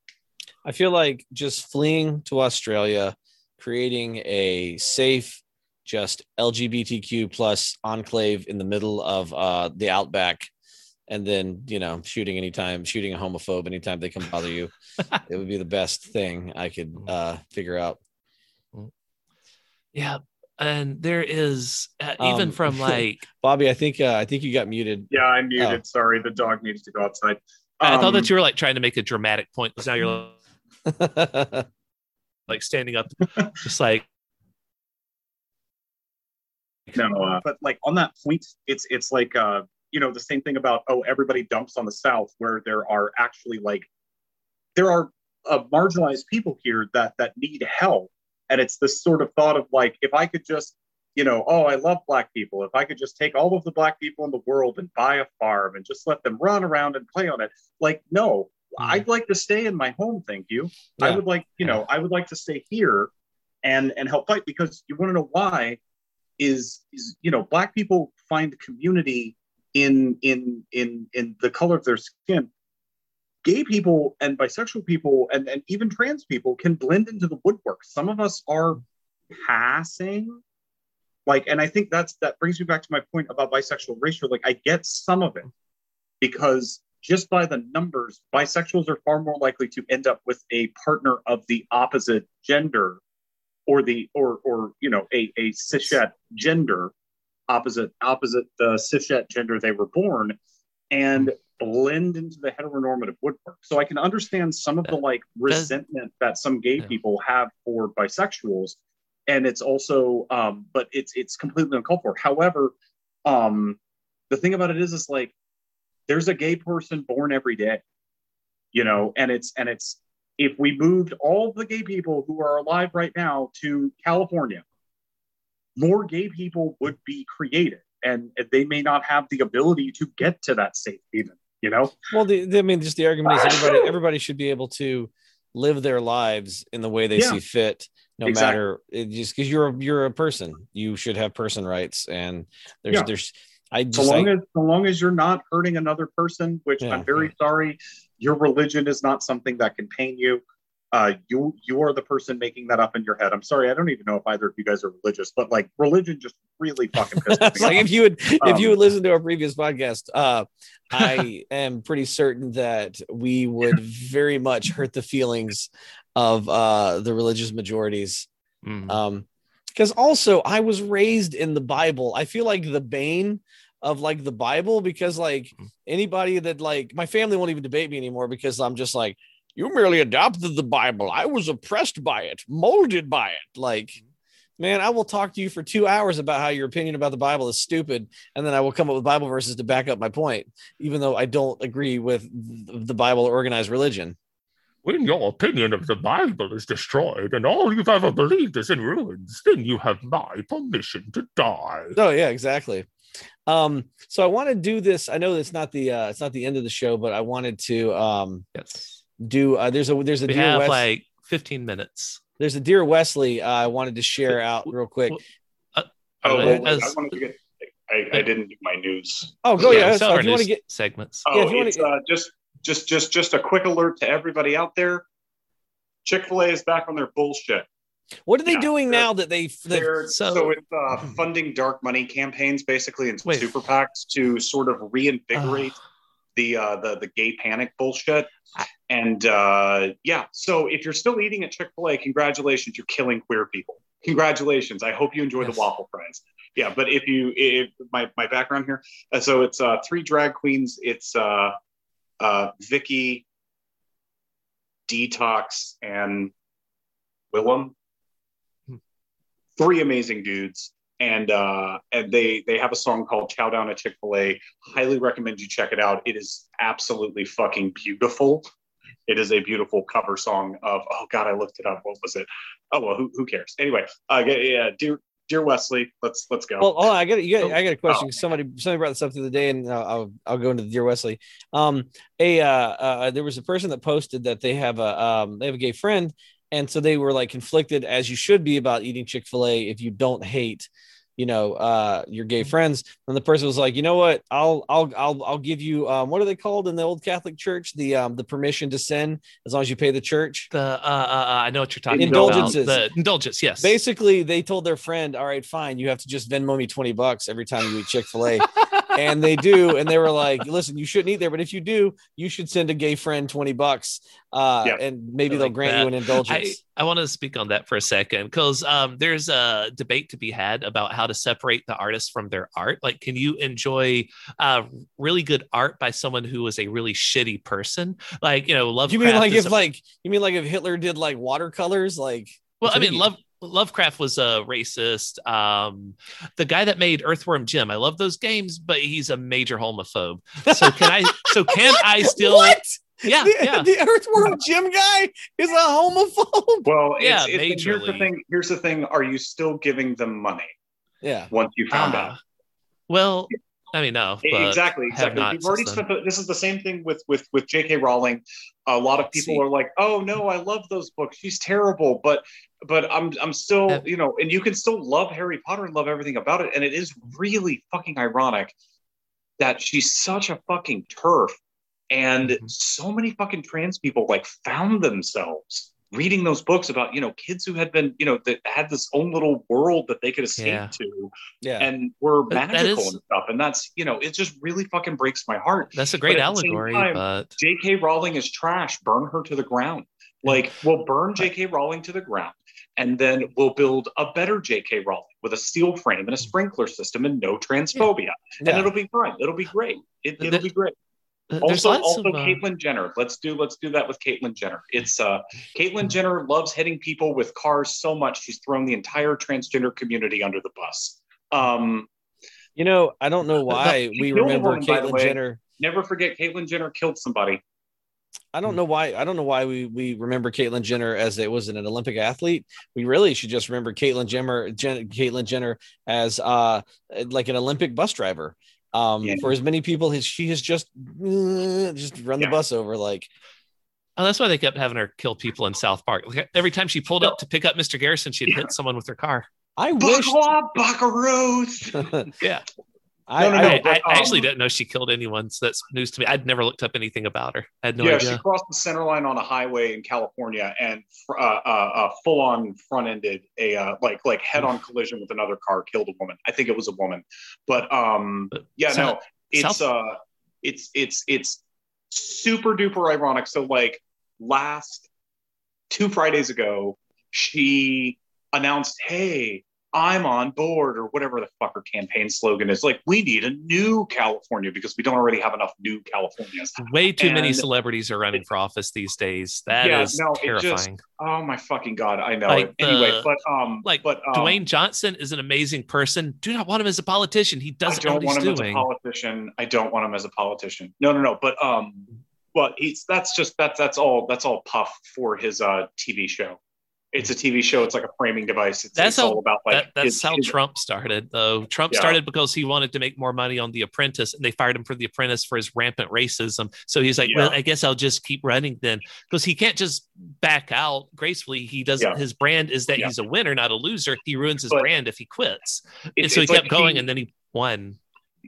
I feel like just fleeing to australia creating a safe just lgbtq plus enclave in the middle of uh the outback and then you know shooting anytime shooting a homophobe anytime they come bother you it would be the best thing i could uh figure out Yeah. And there is uh, even Um, from like Bobby, I think uh, I think you got muted. Yeah, I'm muted. Oh. Sorry, the dog needs to go outside. I thought Um, that you were like trying to make a dramatic point because now you're like standing up, just like no, uh, but like on that point, it's it's like uh, you know the same thing about oh everybody dumps on the South where there are actually like there are uh, marginalized people here that that need help, and it's this sort of thought of like, if I could just, you know, oh, I love black people. If I could just take all of the black people in the world and buy a farm and just let them run around and play on it, like, no, Hmm. I'd like to stay in my home, thank you. I would like, you know, I would like to stay here and and help fight because you want to know why is is you know black people find community in in in in the color of their skin. Gay people and bisexual people and, and even trans people can blend into the woodwork. Some of us are passing. Like and i think that's that brings me back to my point about bisexual erasure. like i get some of it because just by the numbers bisexuals are far more likely to end up with a partner of the opposite gender or the or or you know a, a cishet gender opposite opposite the cishet gender they were born and blend into the heteronormative woodwork. So i can understand some of the like resentment that some gay people have for bisexuals and it's also um but it's it's completely uncalled for. However um the thing about it is is like there's a gay person born every day you know and it's and it's if we moved all the gay people who are alive right now to California, more gay people would be created, and they may not have the ability to get to that safe haven. You know, Well, the, the- I mean, just the argument is everybody everybody should be able to live their lives in the way they Yeah. see fit, no Exactly. matter it, just because you're a, you're a person, you should have person rights, and there's Yeah. there's I so long I, as so long as you're not hurting another person, which Yeah. I'm very sorry, your religion is not something that can pain you. Uh, you you are the person making that up in your head. I'm sorry, I don't even know if either of you guys are religious, but like religion just really fucking pisses me like off. if you would if you Um, would listen to our previous podcast, uh, I am pretty certain that we would very much hurt the feelings of uh, the religious majorities Mm. um because also i was raised in the bible i feel like the bane of like the bible because like mm-hmm. anybody that like my family won't even debate me anymore because i'm just like you merely adopted the bible. I was oppressed by it molded by it. Like mm-hmm. man i will talk to you for two hours about how your opinion about the bible is stupid and then i will come up with bible verses to back up my point even though i don't agree with the bible or organized religion. When your opinion of the Bible is destroyed and all you've ever believed is in ruins, then you have my permission to die. Oh yeah, exactly. Um, so I want to do this. I know it's not the uh, it's not the end of the show, but I wanted to um yes. do uh, there's a there's a We dear have Wes- like 15 minutes. there's a dear Wesley uh, I wanted to share out real quick. Oh, Uh, wait, as- I wanted to get. I, I didn't do my news. Oh, go yeah. we so if you want to get segments. Oh, Yeah, if you wanna- it's uh, just just just just a quick alert to everybody out there. Chick Fil A is back on their bullshit. What are they yeah, doing now that they that, They're, so- so, it's uh, funding dark money campaigns basically and Wait. super PACs to sort of reinvigorate Ah. the uh, the the gay panic bullshit. And uh, yeah, so if you're still eating at Chick Fil A, congratulations, you're killing queer people. Congratulations. I hope you enjoy Yes. the waffle fries. Yeah, but if you if my my background here, uh, so it's uh, three drag queens. It's uh, uh, Vicky, Detox, and Willam. Three amazing dudes, and uh, and they they have a song called "Chow Down at Chick Fil A." Highly recommend you check it out. It is absolutely fucking beautiful. It is a beautiful cover song of oh god, I looked it up. What was it? Oh well, who, who cares? Anyway, uh, yeah, dear dear Wesley, let's let's go. Well, on, I got you got, Oh, I got a question. oh. Somebody somebody brought this up the other day, and uh, I'll I'll go into the dear Wesley. Um, a uh, uh, there was a person that posted that they have a um they have a gay friend, and so they were like conflicted as you should be about eating Chick Fil A if you don't hate, you know, uh your gay friends. And the person was like, you know what, I'll I'll I'll I'll give you um what are they called in the old Catholic Church the um the permission to sin as long as you pay the church. The uh, uh, uh, I know what you're talking Indulgences. about. The indulgence, yes. Basically, they told their friend, "All right, fine, you have to just Venmo me twenty bucks every time you eat Chick Fil A." and they do and they were like listen you shouldn't eat there but if you do you should send a gay friend 20 bucks uh Yeah. and maybe I they'll grant that. you an indulgence I, I want to speak on that for a second because um, there's a debate to be had about how to separate the artist from their art. Like, can you enjoy uh, really good art by someone who is a really shitty person? Like, you know, love. you mean like if a- like you mean like if hitler did like watercolors like well, I mean, Love Lovecraft was a racist. Um, the guy that made Earthworm Jim, I love those games, but he's a major homophobe. So can I? So can I still? what Yeah, the, yeah. the Earthworm Jim guy is a homophobe. Well, Yeah, it's, it's, here's the majorly. thing. Here's the thing. Are you still giving them money Yeah. once you found out? Ah. Well, I mean, no, but exactly, exactly. You've already spent. The, this is the same thing with with with J.K. Rowling. A lot of people See. are like, "Oh no, I love those books. She's terrible," but but I'm I'm still you know, and you can still love Harry Potter and love everything about it, and it is really fucking ironic that she's such a fucking turf, and Mhm. so many fucking trans people like found themselves reading those books about you know kids who had been you know that had this own little world that they could escape Yeah. to Yeah. and were That- that magical is- and stuff. And that's, you know, it just really fucking breaks my heart. that's a great at allegory. time, but J.K. Rowling is trash. Burn her to the ground. Like, we'll burn J.K. Rowling to the ground, and then we'll build a better J.K. Rowling with a steel frame and a mm. sprinkler system and no transphobia, and Yeah. it'll be fine. It'll be great. It, it'll be great. There's Also, also of uh, Caitlyn Jenner. Let's do let's do that with Caitlyn Jenner. It's uh, Caitlyn Jenner loves hitting people with cars so much she's thrown the entire transgender community under the bus. Um, You know, I don't know why She we remember woman, Caitlyn way. Jenner. never forget Caitlyn Jenner killed somebody. I don't know why. I don't know why we we remember Caitlyn Jenner as it was an Olympic athlete. We really should just remember Caitlyn Jenner, Jen, Caitlyn Jenner as uh like an Olympic bus driver. Um, Yeah. for as many people as she has just uh, just run the bus over. Like, Oh, that's why they kept having her kill people in South Park. Like, every time she pulled up to pick up Mr. Garrison, she'd Yeah. hit someone with her car. I wish. Buckle up, buckaroos. Yeah. I, No, no, no. I, but, I actually um, didn't know she killed anyone. So that's news to me. I'd never looked up anything about her. I had no yeah, idea. she crossed the center line on a highway in California and uh, uh, uh, full on front ended a uh, like like head on collision with another car, killed a woman. I think it was a woman, but um, But yeah, South- no, it's South- uh, it's it's it's super duper ironic. So like last two Fridays ago, she announced, "Hey, I'm on board," or whatever the fucker campaign slogan is. Like, we need a new California because we don't already have enough new Californias. Way too many celebrities are running for office these days. That is Yeah, no, it just- terrifying. Oh my fucking god, I know Like it. Anyway, the- but um, like but um, Dwayne Johnson is an amazing person. Do not want him as a politician. He doesn't know don't want him as a politician. I don't want him as a politician. No, no, no. But um, but he's that's just that's that's all that's all puff for his uh TV show. It's a TV show. It's like a framing device. It's, That's it's how- all about like that, that's his- how his- Trump started, though. Trump Yeah. started because he wanted to make more money on The Apprentice, and they fired him for The Apprentice for his rampant racism. So he's like, Yeah. "Well, I guess I'll just keep running then," because he can't just back out gracefully. He doesn't. Yeah. His brand is that he's a winner, not a loser. He ruins his But brand if he quits. and so he kept like going, he- and then he won,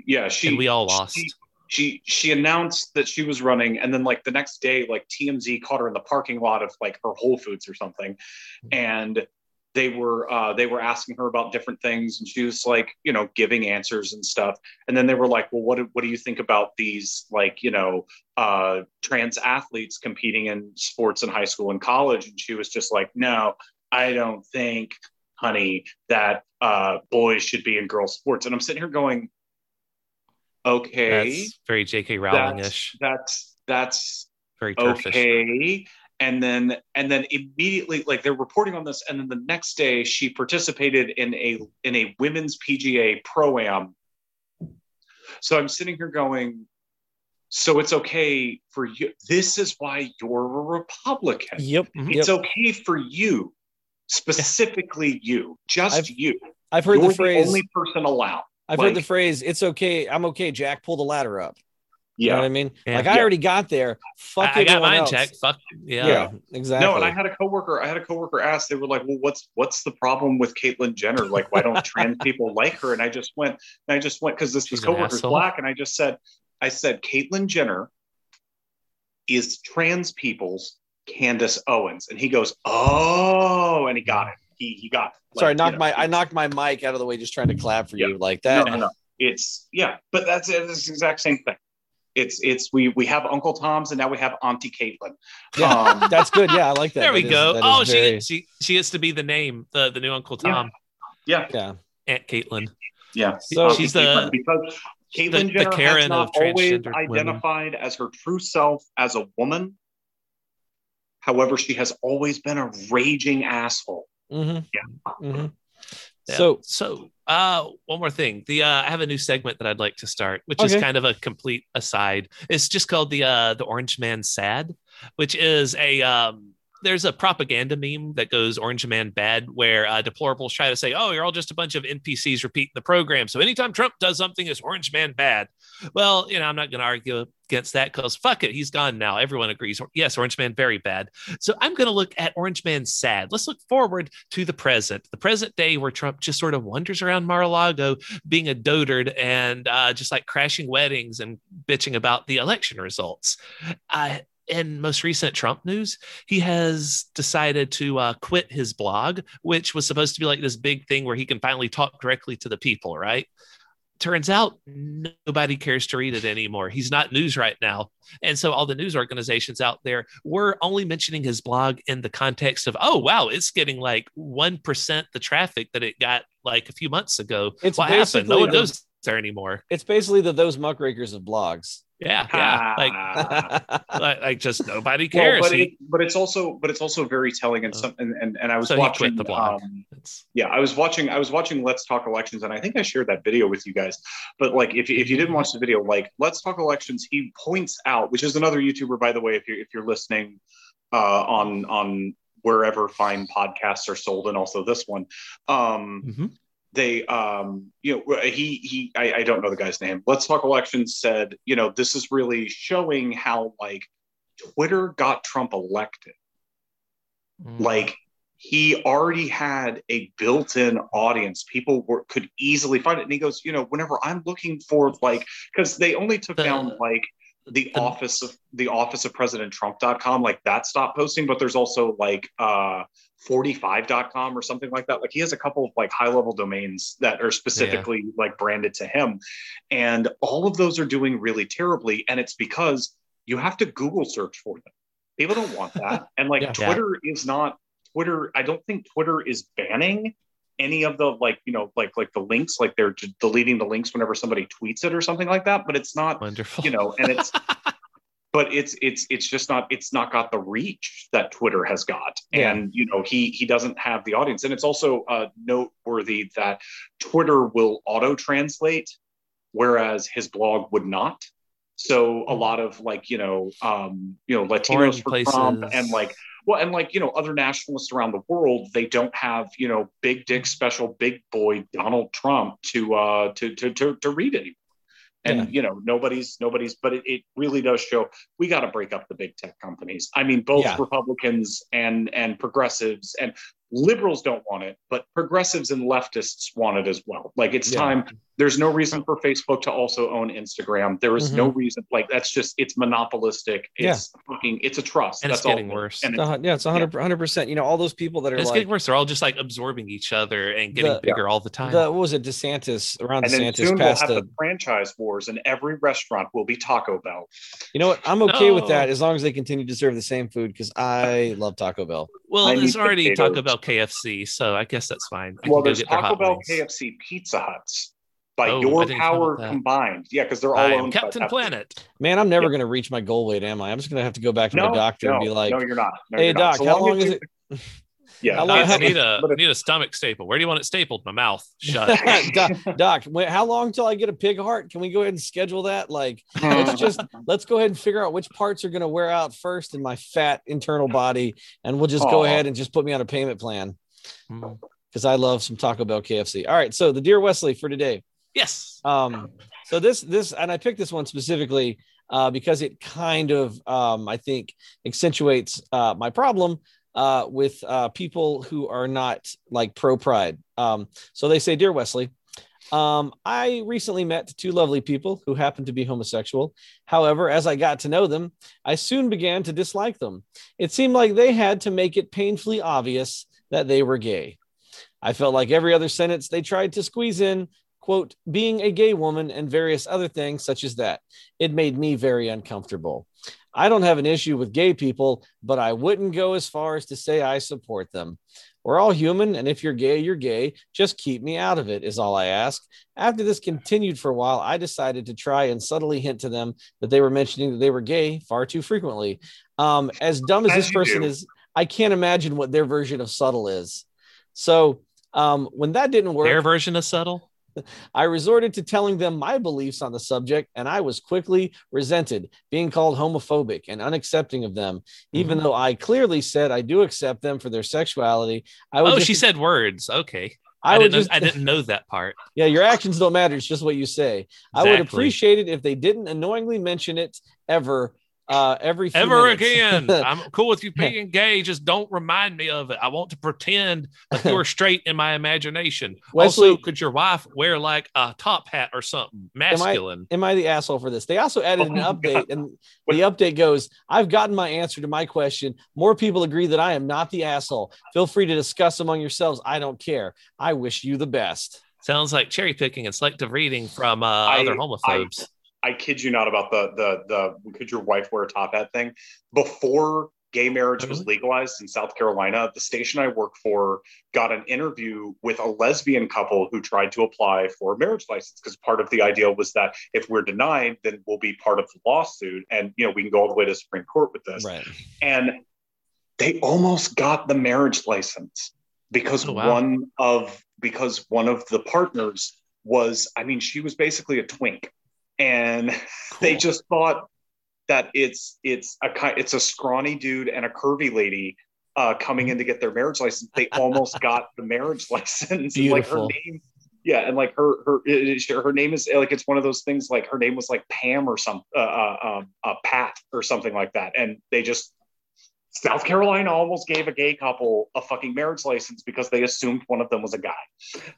yeah, she and we all lost. She, she she announced that she was running, and then like the next day, like TMZ caught her in the parking lot of like her Whole Foods or something, Mm-hmm. and they were uh, they were asking her about different things, and she was like, you know, giving answers and stuff. And then they were like, well, what do- what do you think about these like you know uh, trans athletes competing in sports in high school and college? And she was just like, no, I don't think, honey, that uh, boys should be in girls' sports. And I'm sitting here going, okay That's very J.K. Rowling-ish, that's that's very turfish. okay and then and then immediately like they're reporting on this and then the next day she participated in a in a women's pga pro am so i'm sitting here going so it's okay for you this is why you're a republican yep, Mhm. it's yep. okay for you specifically you just I've you I've heard you're the phrase. only person allowed I've heard the phrase. It's okay. I'm okay. Jack, pull the ladder up. You know yeah what I mean? Yeah. Like I Yeah. already got there. Fuck I, I got everyone mine, else. Jack. Fuck yeah. Yeah, exactly. No, and I had a coworker. I had a coworker ask. They were like, "Well, what's what's the problem with Caitlyn Jenner? Like, why don't trans people like her?" And I just went. And I just went because this She's this an coworker's asshole. black, and I just said, "I said Caitlyn Jenner is trans people's Candace Owens," and he goes, "Oh," and he got it. He he got it. Sorry, I knocked you know, my I knocked my mic out of the way just trying to clap for Yeah. you like that. no, no. It's yeah, but that's. It's the exact same thing. It's it's we we have Uncle Tom's and now we have Auntie Caitlyn. Yeah. Um, That's good. Yeah, I like that. There we That is- go. that Oh, she, very- she she gets to be the name, the the new Uncle Tom, yeah, yeah. Aunt Caitlin. Yeah. So- Auntie She's the- Caitlyn, because the- Caitlyn the Jenner Karen has not of always transgendered women. identified as her true self as a woman. However, she has always been a raging asshole. Hmm Yeah. hmm Yeah. So so uh one more thing. The uh I have a new segment that I'd like to start, which is kind of a complete aside. It's just called the uh the Orange Man Sad, which is a um there's a propaganda meme that goes Orange Man bad, where uh, deplorables try to say, "Oh, you're all just a bunch of NPCs repeating the program." So anytime Trump does something, it's Orange Man bad. Well, you know, I'm not going to argue against that because fuck it, he's gone now. Everyone agrees. Yes, Orange Man very bad. So I'm going to look at Orange Man sad. Let's look forward to the present, the present day where Trump just sort of wanders around Mar-a-Lago being a dotard and uh, just like crashing weddings and bitching about the election results. Uh, in most recent Trump news, he has decided to uh, quit his blog, which was supposed to be like this big thing where he can finally talk directly to the people, right? Turns out nobody cares to read it anymore. He's not news right now. And so all the news organizations out there were only mentioning his blog in the context of, oh, wow, it's getting like 1% the traffic that it got like a few months ago. It's what happened? No one goes there anymore. it's basically the those muckrakers of blogs. Yeah. Yeah. Like, like, like just nobody Well, cares. but He- it, but it's also but it's also very telling and Uh, some and, and, and I was so watching the blog. um, yeah i was watching i was watching let's talk elections and i think i shared that video with you guys but like if, you- if you didn't watch the video like let's talk elections he points out which is another youtuber by the way if you're if you're listening uh on on wherever fine podcasts are sold and also this one um Mhm. They um you know he he I, I don't know the guy's name. Let's talk elections said you know this is really showing how like twitter got trump elected. Mm, like he already had a built-in audience. People were could easily find it. And he goes you know whenever i'm looking for like because they only took The- down like the, office of the office of president trump.com like that stopped posting but there's also like uh 45.com or something like that like he has a couple of like high level domains that are specifically like branded to him and all of those are doing really terribly and it's because you have to google search for them people don't want that and like Yeah. Yeah. twitter is not twitter i don't think twitter is banning any of the like you know like like the links like they're deleting the links whenever somebody tweets it or something like that but it's not wonderful. you know and it's but it's it's it's just not it's not got the reach that twitter has got. Yeah. and you know he he doesn't have the audience. And it's also uh, noteworthy that twitter will auto translate whereas his blog would not. So a lot of like you know um you know Foreign latinos for trump and like well and like you know other nationalists around the world they don't have you know big dick special big boy donald trump to uh to to to, to read anymore and Yeah. you know nobody's nobody's but it, it really does show we got to break up the big tech companies i mean both Yeah. republicans and and progressives and liberals don't want it but progressives and leftists want it as well like it's Yeah. time there's no reason for facebook to also own instagram there is no mm-hmm. reason like that's just it's monopolistic it's fucking it's a trust and that's it's all getting it is. worse. and It's a yeah, it's a hundred hundred percent. You know, all those people that are it's like getting worse. They're all just like absorbing each other and getting The- bigger all the time. the what was it, DeSantis around and then DeSantis soon we'll have a the franchise wars and every restaurant will be taco bell you know what? I'm okay with that as long as they continue to serve the same food because I love Taco Bell. well, I there's already potatoes. Taco Bell KFC, so I guess that's fine. I well there's get their taco bell wings. kfc pizza huts by Oh, your power combined yeah because they're all I owned Captain Pepsi. Planet. Man, I'm never Yeah. gonna reach my goal weight, am I? I'm just gonna have to go back to no my doctor no, and be like, no you're not No, "Hey, you're not. doc, So how long long is it?" yeah How long- I how- need a but need a stomach staple. Where do you want it stapled? My mouth. Shut. doc, doc, wait, how long till I get a pig heart? Can we go ahead and schedule that? Like, let's just let's go ahead and figure out which parts are going to wear out first in my fat internal body, and we'll just go ahead and just put me on a payment plan Mm. because I love some Taco Bell KFC. All right, so the dear Wesley for today. yes. Um, so this this and I picked this one specifically uh, because it kind of um, I think accentuates uh, my problem uh, with uh, people who are not like pro pride. Um, so they say, dear Wesley. Um, I recently met two lovely people who happened to be homosexual. However, as I got to know them, I soon began to dislike them. It seemed like they had to make it painfully obvious that they were gay. I felt like every other sentence they tried to squeeze in, quote, being a gay woman and various other things such as that. It made me very uncomfortable. I don't have an issue with gay people, but I wouldn't go as far as to say I support them. We're all human, and if you're gay, you're gay. Just keep me out of it, is all I ask. After this continued for a while, I decided to try and subtly hint to them that they were mentioning that they were gay far too frequently. Um, as dumb as, As this person do. is, I can't imagine what their version of subtle is. So, Um, when that didn't work, Their version of subtle. I resorted to telling them my beliefs on the subject, and I was quickly resented, being called homophobic and unaccepting of them. Even mm-hmm. though I clearly said I do accept them for their sexuality, I would Oh, just, she said words. Okay. I, I, didn't. just, I didn't know that part. yeah, your actions don't matter. It's just what you say. I would appreciate it if they didn't annoyingly mention it ever, uh, every few Ever minutes. again. I'm cool with you being gay. Just don't remind me of it. I want to pretend like you're straight in my imagination. Wesley- also, could your wife wear like a top hat or something masculine? Am I the asshole for this? They also added Oh an my update, and the update goes, I've gotten my answer to my question. More people agree that I am not the asshole. Feel free to discuss among yourselves. I don't care. I wish you the best. Sounds like cherry picking and selective reading from uh, I- other homophobes. I kid you not about the the the could your wife wear a top hat thing. Before gay marriage was legalized in South Carolina, the station I work for got an interview with a lesbian couple who tried to apply for a marriage license because part of the idea was that if we're denied, then we'll be part of the lawsuit, and you know we can go all the way to Supreme Court with this. Right. and they almost got the marriage license because Oh, wow. one of because one of the partners was i mean she was basically a twink and they just thought that it's it's a it's a scrawny dude and a curvy lady uh, coming in to get their marriage license. They almost got the marriage license. Like her name yeah and like her her her name is like it's one of those things like her name was like pam or some uh, uh, um, uh, pat or something like that. And they just South Carolina almost gave a gay couple a fucking marriage license because they assumed one of them was a guy.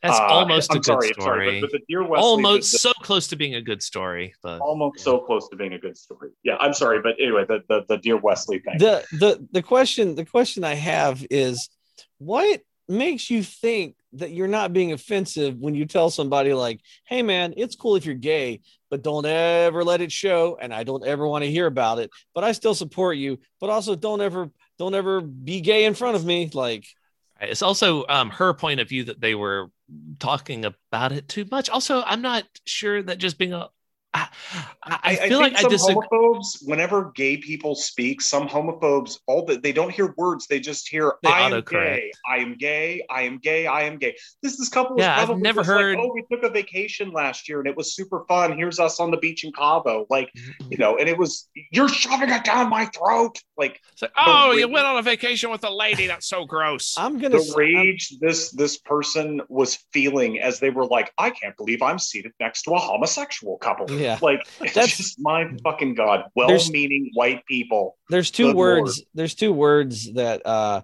That's Uh, almost a I'm good sorry, I'm story. sorry, but, but the dear Wesley, almost the- so close to being a good story, but the- almost so close to being a good story. Yeah, I'm sorry, but anyway, the the, the dear Wesley thing. The the the question the question I have is what makes you think that you're not being offensive when you tell somebody like, "Hey man, it's cool if you're gay, but don't ever let it show and I don't ever want to hear about it, but I still support you, but also don't ever don't ever be gay in front of me." Like, it's also um, her point of view that they were talking about it too much. Also, I'm not sure that just being a I, I, I feel like I some disagree. homophobes, whenever gay people speak, some homophobes, all that they don't hear words, they just hear They I am gay, I am gay, I am gay, I am gay. This this couple was Yeah, I've probably never just like, heard- oh, we took a vacation last year and it was super fun. Here's us on the beach in Cabo. Like, mm-hmm. you know, and it was you're shoving it down my throat. Like It's like, oh, you went on a vacation with a lady. That's so gross. I'm gonna the s- I'm- rage this this person was feeling as they were like, I can't believe I'm seated next to a homosexual couple. Yeah. Like That's- just my fucking god. Well-meaning white people. there's two Good words there's two words that uh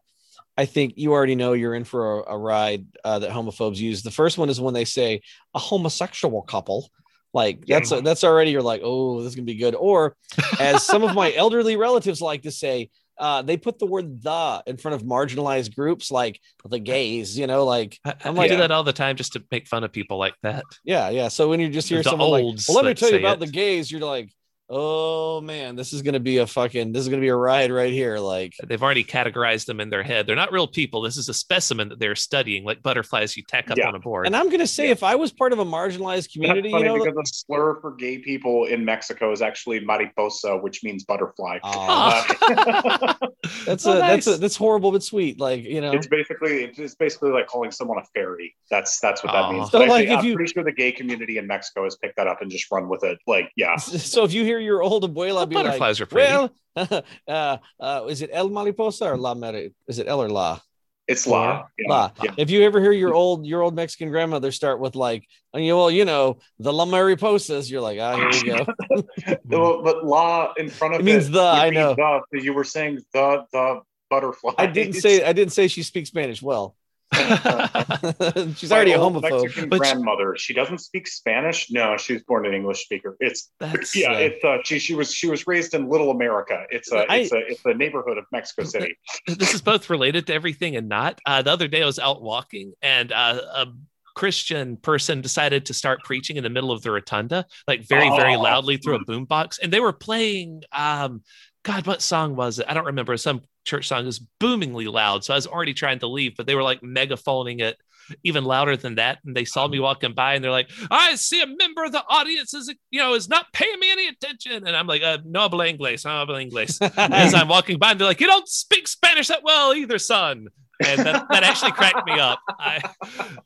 i think you already know you're in for a, a ride uh, that homophobes use the first one is when they say a homosexual couple like Yeah. that's that's already you're like oh this is gonna be good or as some of my elderly relatives like to say uh, they put the word the in front of marginalized groups like the gays you know like I, I'm I like- do that all the time just to make fun of people like that. yeah yeah so when you just hear The someone like well let me tell you about it. the gays you're like oh man this is gonna be a fucking this is gonna be a ride right here like They've already categorized them in their head. They're not real people. This is a specimen that they're studying, like butterflies you tack up Yeah. on a board. And I'm gonna say, Yeah. if I was part of a marginalized community, you funny know, because the slur for gay people in Mexico is actually mariposa, which means butterfly. Aw, Uh, that's Oh, a that's a that's horrible but sweet. Like you know, it's basically it's basically like calling someone a fairy. That's that's what that Aw. means. So, But I like, think- if I'm you- pretty sure the gay community in Mexico has picked that up and just run with it. Like, yeah, so if you hear your old abuela Well, be like, butterflies are pretty. well, uh, uh, is it El Mariposa or La Mari? Is it El or La? it's la. Yeah. La. Yeah. If you ever hear your old your old Mexican grandmother start with like, oh, well, you know, the La Mariposas, you're like, ah, here we go. Well, but la in front of It means the, I know. The, you were saying the the butterfly. I didn't say I didn't say she speaks Spanish well. She's already a My old homophobe. Mexican But grandmother. She doesn't speak Spanish. No, she was born an English speaker. It's That's yeah. uh, It's uh, she she was she was raised in Little America. It's a I- it's a it's a neighborhood of Mexico City. this is both related to everything and not. Uh, the other day I was out walking and uh, a Christian person decided to start preaching in the middle of the rotunda, like very, very Oh. loudly through a boombox. And they were playing, um, God, what song was it? I don't remember. Some church song was boomingly loud. So I was already trying to leave, but they were like megaphoning it even louder than that. And they saw me walking by and they're like, I see a member of the audience is, you know, is not paying me any attention. And I'm like, uh, no habla inglés, no habla inglés as I'm walking by, and they're like, "You don't speak Spanish that well either, son." and that, that actually cracked me up. I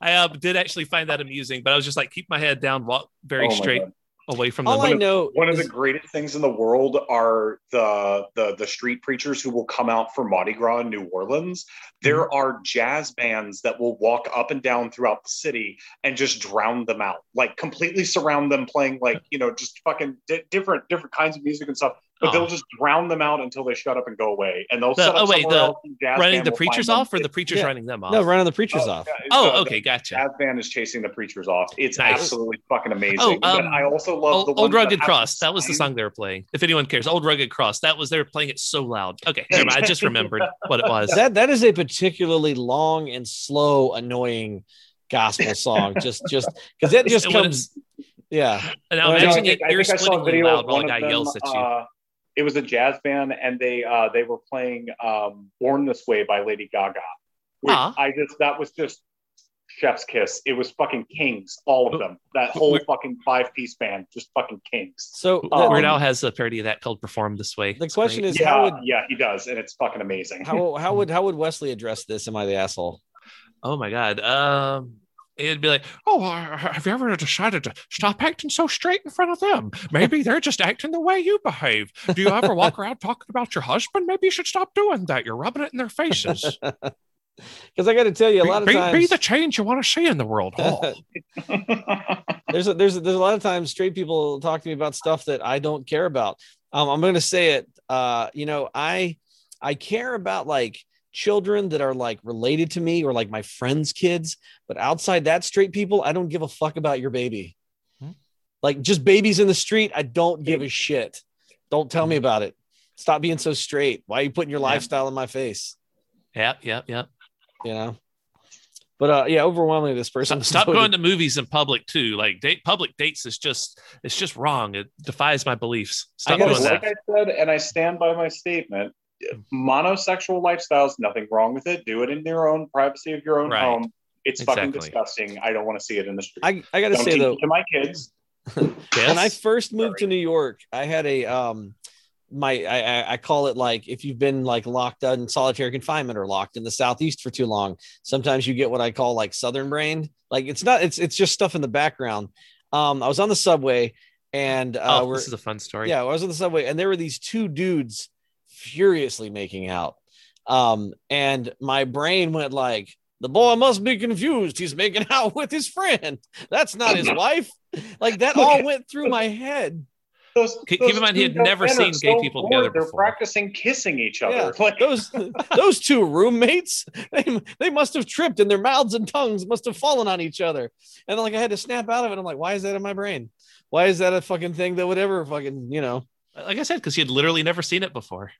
I uh, did actually find that amusing, but I was just like, keep my head down, walk very Oh straight God. Away from All them. I know One of is- the greatest things in the world are the the the street preachers who will come out for Mardi Gras in New Orleans. There Mm-hmm. are jazz bands that will walk up and down throughout the city and just drown them out, like completely surround them, playing like you know just fucking di- different different kinds of music and stuff. But Oh. they'll just drown them out until they shut up and go away, and they'll The- set up oh, wait, somewhere the else. jazz running the will find preachers them. off, or the preachers Yeah. running them off? no running the preachers Oh, off. yeah, oh, the- okay, gotcha. jazz band is chasing the preachers off. It's Nice. absolutely fucking amazing. Oh, but um, I also love Old, the Old ones that Rugged Cross. That was the song they were playing. If anyone cares, Old Rugged Cross. That was they were playing it so loud. Okay, never mind. I just remembered what it was. That that is a particularly long and slow, annoying gospel song. just just because that just When comes. it's- Yeah, And now Well, No, I imagine think, it, I you're think I saw a splitting video loud of while a one guy of them. yells at you. Uh, it was a jazz band, and they uh, they were playing um, "Born This Way" by Lady Gaga. Which Ah. I just that was just chef's kiss. It was fucking kings, all of them. That whole fucking five piece band, just fucking kings. so Um, the, Weird Al has a parody of that called "Perform This Way." the It's question great. is Yeah, how would yeah, he does, and it's fucking amazing. how how would how would Wesley address this? Am I the asshole? oh my god. Um, it'd be like, oh, uh, have you ever decided to stop acting so straight in front of them? Maybe they're just acting the way you behave. Do you ever walk around talking about your husband? Maybe you should stop doing that. You're rubbing it in their faces. Because I got to tell you, a lot of be, be- times be the change you want to see in the world. Oh. there's a, there's a, there's a lot of times straight people talk to me about stuff that I don't care about. Um, I'm going to say it. Uh, you know, I I care about like children that are like related to me or like my friends' kids, but outside that, straight people, I don't give a fuck about your baby. Hmm. Like just babies in the street, I don't give a shit. Don't tell me about it. Stop being so straight. Why are you putting your Yeah. lifestyle in my face? Yep, yep, yep. You know. But uh, yeah, overwhelmingly, this person Stop, stop voted- going to movies in public too. Like date public dates is just it's just wrong. It defies my beliefs. Stop gotta doing that. like I said, and I stand by my statement. Monosexual lifestyles, nothing wrong with it. Do it in your own privacy of your own Right. home. It's fucking disgusting. I don't want to see it in the street. I, I gotta don't say though, it to my kids. Yes? when I first moved to New York, I had a um my I, I- I call it like if you've been like locked in solitary confinement or locked in the southeast for too long, sometimes you get what I call like southern brain. Like it's not it's it's just stuff in the background. Um, I was on the subway and uh, oh, we're this is a fun story. yeah, I was on the subway and there were these two dudes furiously making out. Um, and my brain went like, the boy must be confused. He's making out with his friend. That's not his wife. Like that all went through my head. Those, Keep- those in mind he had never seen gay so people bored, together They're before. practicing kissing each other. Yeah, Like, those those two roommates, they, they must have tripped and their mouths and tongues must have fallen on each other. And then, like I had to snap out of it. I'm like, why is that in my brain? Why is that a fucking thing that would ever fucking, you know? Like I said, because he had literally never seen it before.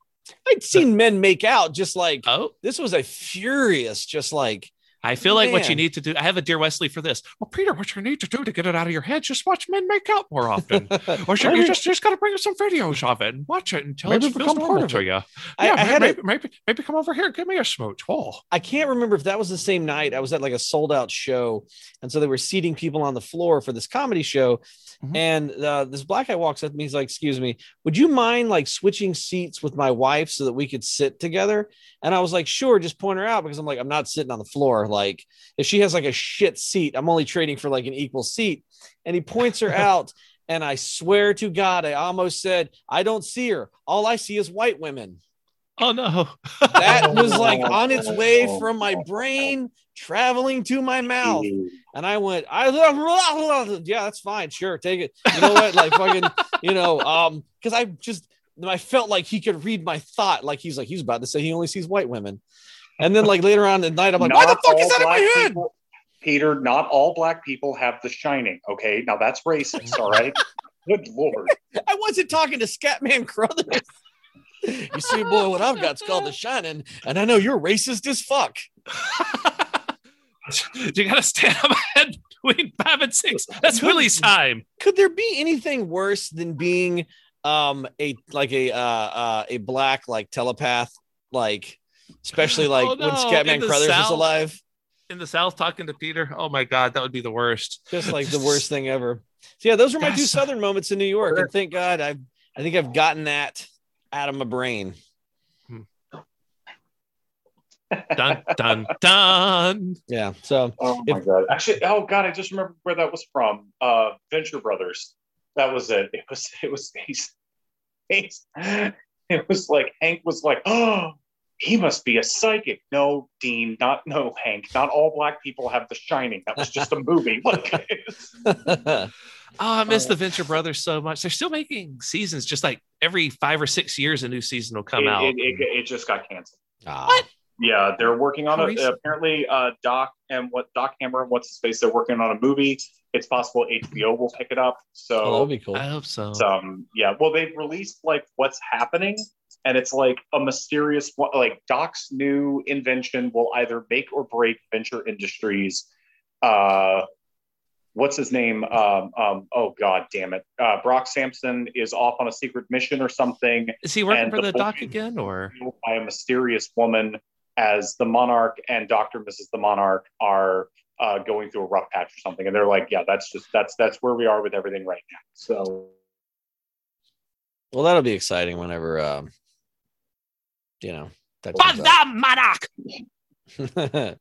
I'd seen men make out just like Oh, this was a furious, just like I feel like what you need to do. I have a dear Wesley for this. Well, Peter, what you need to do to get it out of your head, just watch men make out more often. Or you, you just just got to bring us some videos of it and watch it until Maybe it feels normal to you. I- yeah, I may- had a- maybe, maybe maybe come over here and give me a smooch. Oh, I can't remember if that was the same night. I was at like a sold out show. And so they were seating people on the floor for this comedy show. Mhm. And uh, this black guy walks up to me. He's like, Excuse me, would you mind like switching seats with my wife so that we could sit together? And I was like, Sure, just point her out because I'm like, I'm not sitting on the floor. Like, if she has like a shit seat, I'm only trading for like an equal seat. And he points her out. And I swear to God, I almost said, I don't see her. All I see is white women oh no. that was like on its way from my brain traveling to my mouth and i went i yeah that's fine sure take it you know what like fucking you know um because i just i felt like he could read my thought like he's like he's about to say he only sees white women and then like later on at night i'm like why the fuck is that in my head people- Peter, not all black people have the shining. Okay, now that's racist. all right. Good lord. i wasn't talking to scatman crothers you see boy what i've got's called the shining and i know you're racist as fuck you got to stand up ahead between five and six. That's Willie's time. could there be anything worse than being um a like a uh uh a black like telepath like especially like Oh, when no, Scatman in the Crothers was alive In the South, talking to Peter. Oh my God, that would be the worst. just like the worst thing ever so yeah those were my two southern moments in New York and thank God I've I think I've gotten that out of my brain Dun dun dun. Yeah. So Oh my If- god! Actually, oh god, I just remember where that was from. Uh, Venture Brothers. That was it. It was. It was. He's, he's, it was like Hank was like, oh, he must be a psychic. No, Dean, not no Hank. Not all black people have The Shining. That was just a movie. Like, Oh, I miss the Venture Brothers so much. They're still making seasons, just like every five or six years, a new season will come it, out. It, it, it just got canceled. Ah. What? Yeah, they're working on How it. Apparently, uh, Doc and what Doc Hammer and what's his face, they're working on a movie. It's possible HBO will pick it up. So Oh, that'd be cool. I hope so. So, um, yeah, well, they've released like what's happening, and it's like a mysterious, like Doc's new invention will either make or break venture industries. Uh, what's his name? Um, um, oh God, damn it! Uh, Brock Sampson is off on a secret mission or something, Is he working for the the doc again, or by a mysterious woman as the Monarch and Doctor and Mrs. the Monarch are. Uh, going through a rough patch or something, and they're like, "Yeah, that's just that's that's where we are with everything right now." So Well, that'll be exciting whenever, um, you know, that But the monarch?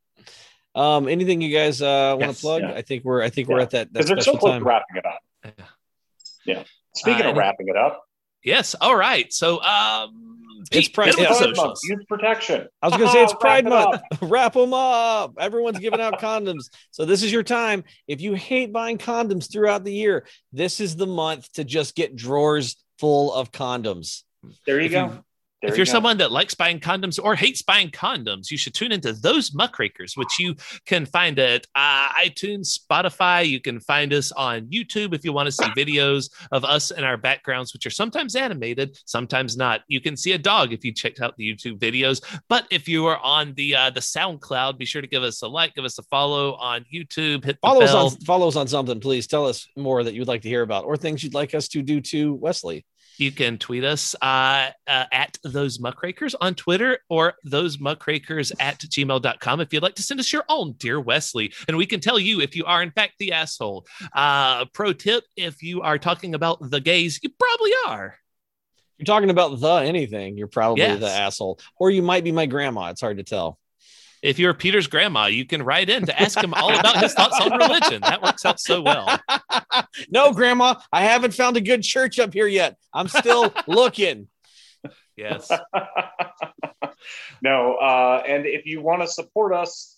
um, anything you guys uh, want to Yes, plug? yeah. I think we're, I think we're at that, that because they're so special close time. to wrapping it up. Yeah. yeah. Speaking Uh, of wrapping it up, Yes. All right. So, um, It's Pride- hit 'em with yeah. Pride Month, socials. youth protection. I was gonna say it's Wrap Pride it Month. up. Wrap them up. Everyone's giving out condoms. So this is your time. If you hate buying condoms throughout the year, this is the month to just get drawers full of condoms. There you If go. you- There if you you're go. someone that likes buying condoms or hates buying condoms, you should tune into those muckrakers, which you can find at uh, iTunes, Spotify. You can find us on YouTube if you want to see videos of us and our backgrounds, which are sometimes animated, sometimes not. You can see a dog if you checked out the YouTube videos. But if you are on the uh, the SoundCloud, be sure to give us a like, give us a follow on YouTube, hit the Follow us bell. on follow us on something, please. Tell us more that you'd like to hear about or things you'd like us to do to Wesley. You can tweet us uh, uh, at those muckrakers on Twitter or those muckrakers at gmail.com if you'd like to send us your own, dear Wesley. And we can tell you if you are, in fact, the asshole. Uh, pro tip if you are talking about the gays, you probably are. You're talking about the anything, you're probably Yes. the asshole. Or you might be my grandma. It's hard to tell. If you're Peter's grandma, you can write in to ask him all about his thoughts on religion. That works out so well. no, grandma, I haven't found a good church up here yet. I'm still looking. Yes. no, uh, and if you want to support us,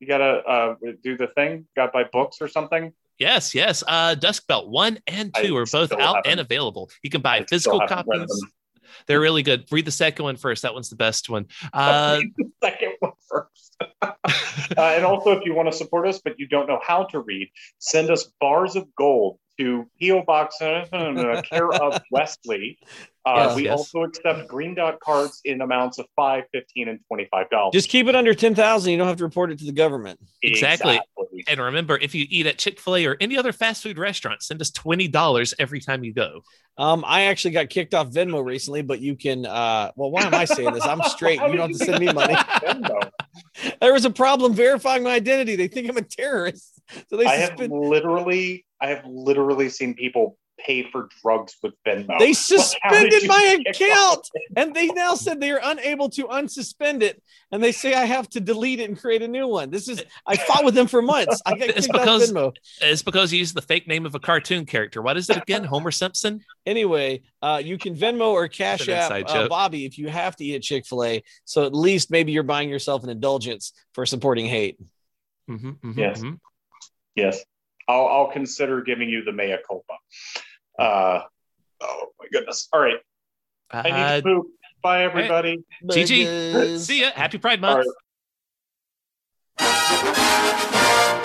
you gotta uh, do the thing. Got to buy books or something. Yes, yes. Uh, Dusk Belt 1 and I 2 are both out haven't- and available. You can buy I physical copies. They're really good. Read the second one first. That one's the best one. Uh, Second one first. uh, and also, if you want to support us but you don't know how to read, send us bars of gold to PO Box uh, care of Wesley. Uh, Yes, we yes. also accept green dot cards in amounts of five, fifteen, and twenty-five dollars. Just keep it under 10,000. You don't have to report it to the government. Exactly. and remember, if you eat at Chick fil A or any other fast food restaurant, send us $20 every time you go. Um, I actually got kicked off Venmo recently, but you can. Uh, well, why am I saying this? I'm straight. You don't have to send me money. There was a problem verifying my identity. They think I'm a terrorist, so they I have literally, I have literally seen people pay for drugs with Venmo. They suspended my account, and they now said they are unable to unsuspend it, and they say I have to delete it and create a new one. This is I fought with them for months. I got It's because- Venmo. It's because you used the fake name of a cartoon character. What is it again? Homer Simpson? Anyway, uh, you can Venmo or Cash App uh. Bobby if you have to eat at Chick Fil A. So at least maybe you're buying yourself an indulgence for supporting hate. Mhm, mhm, Yes. mhm. Yes, I'll, I'll consider giving you the mea culpa. Uh, oh my goodness! All right, I need Uh, to poop. Bye, everybody. GG. See ya. Happy Pride Month. right.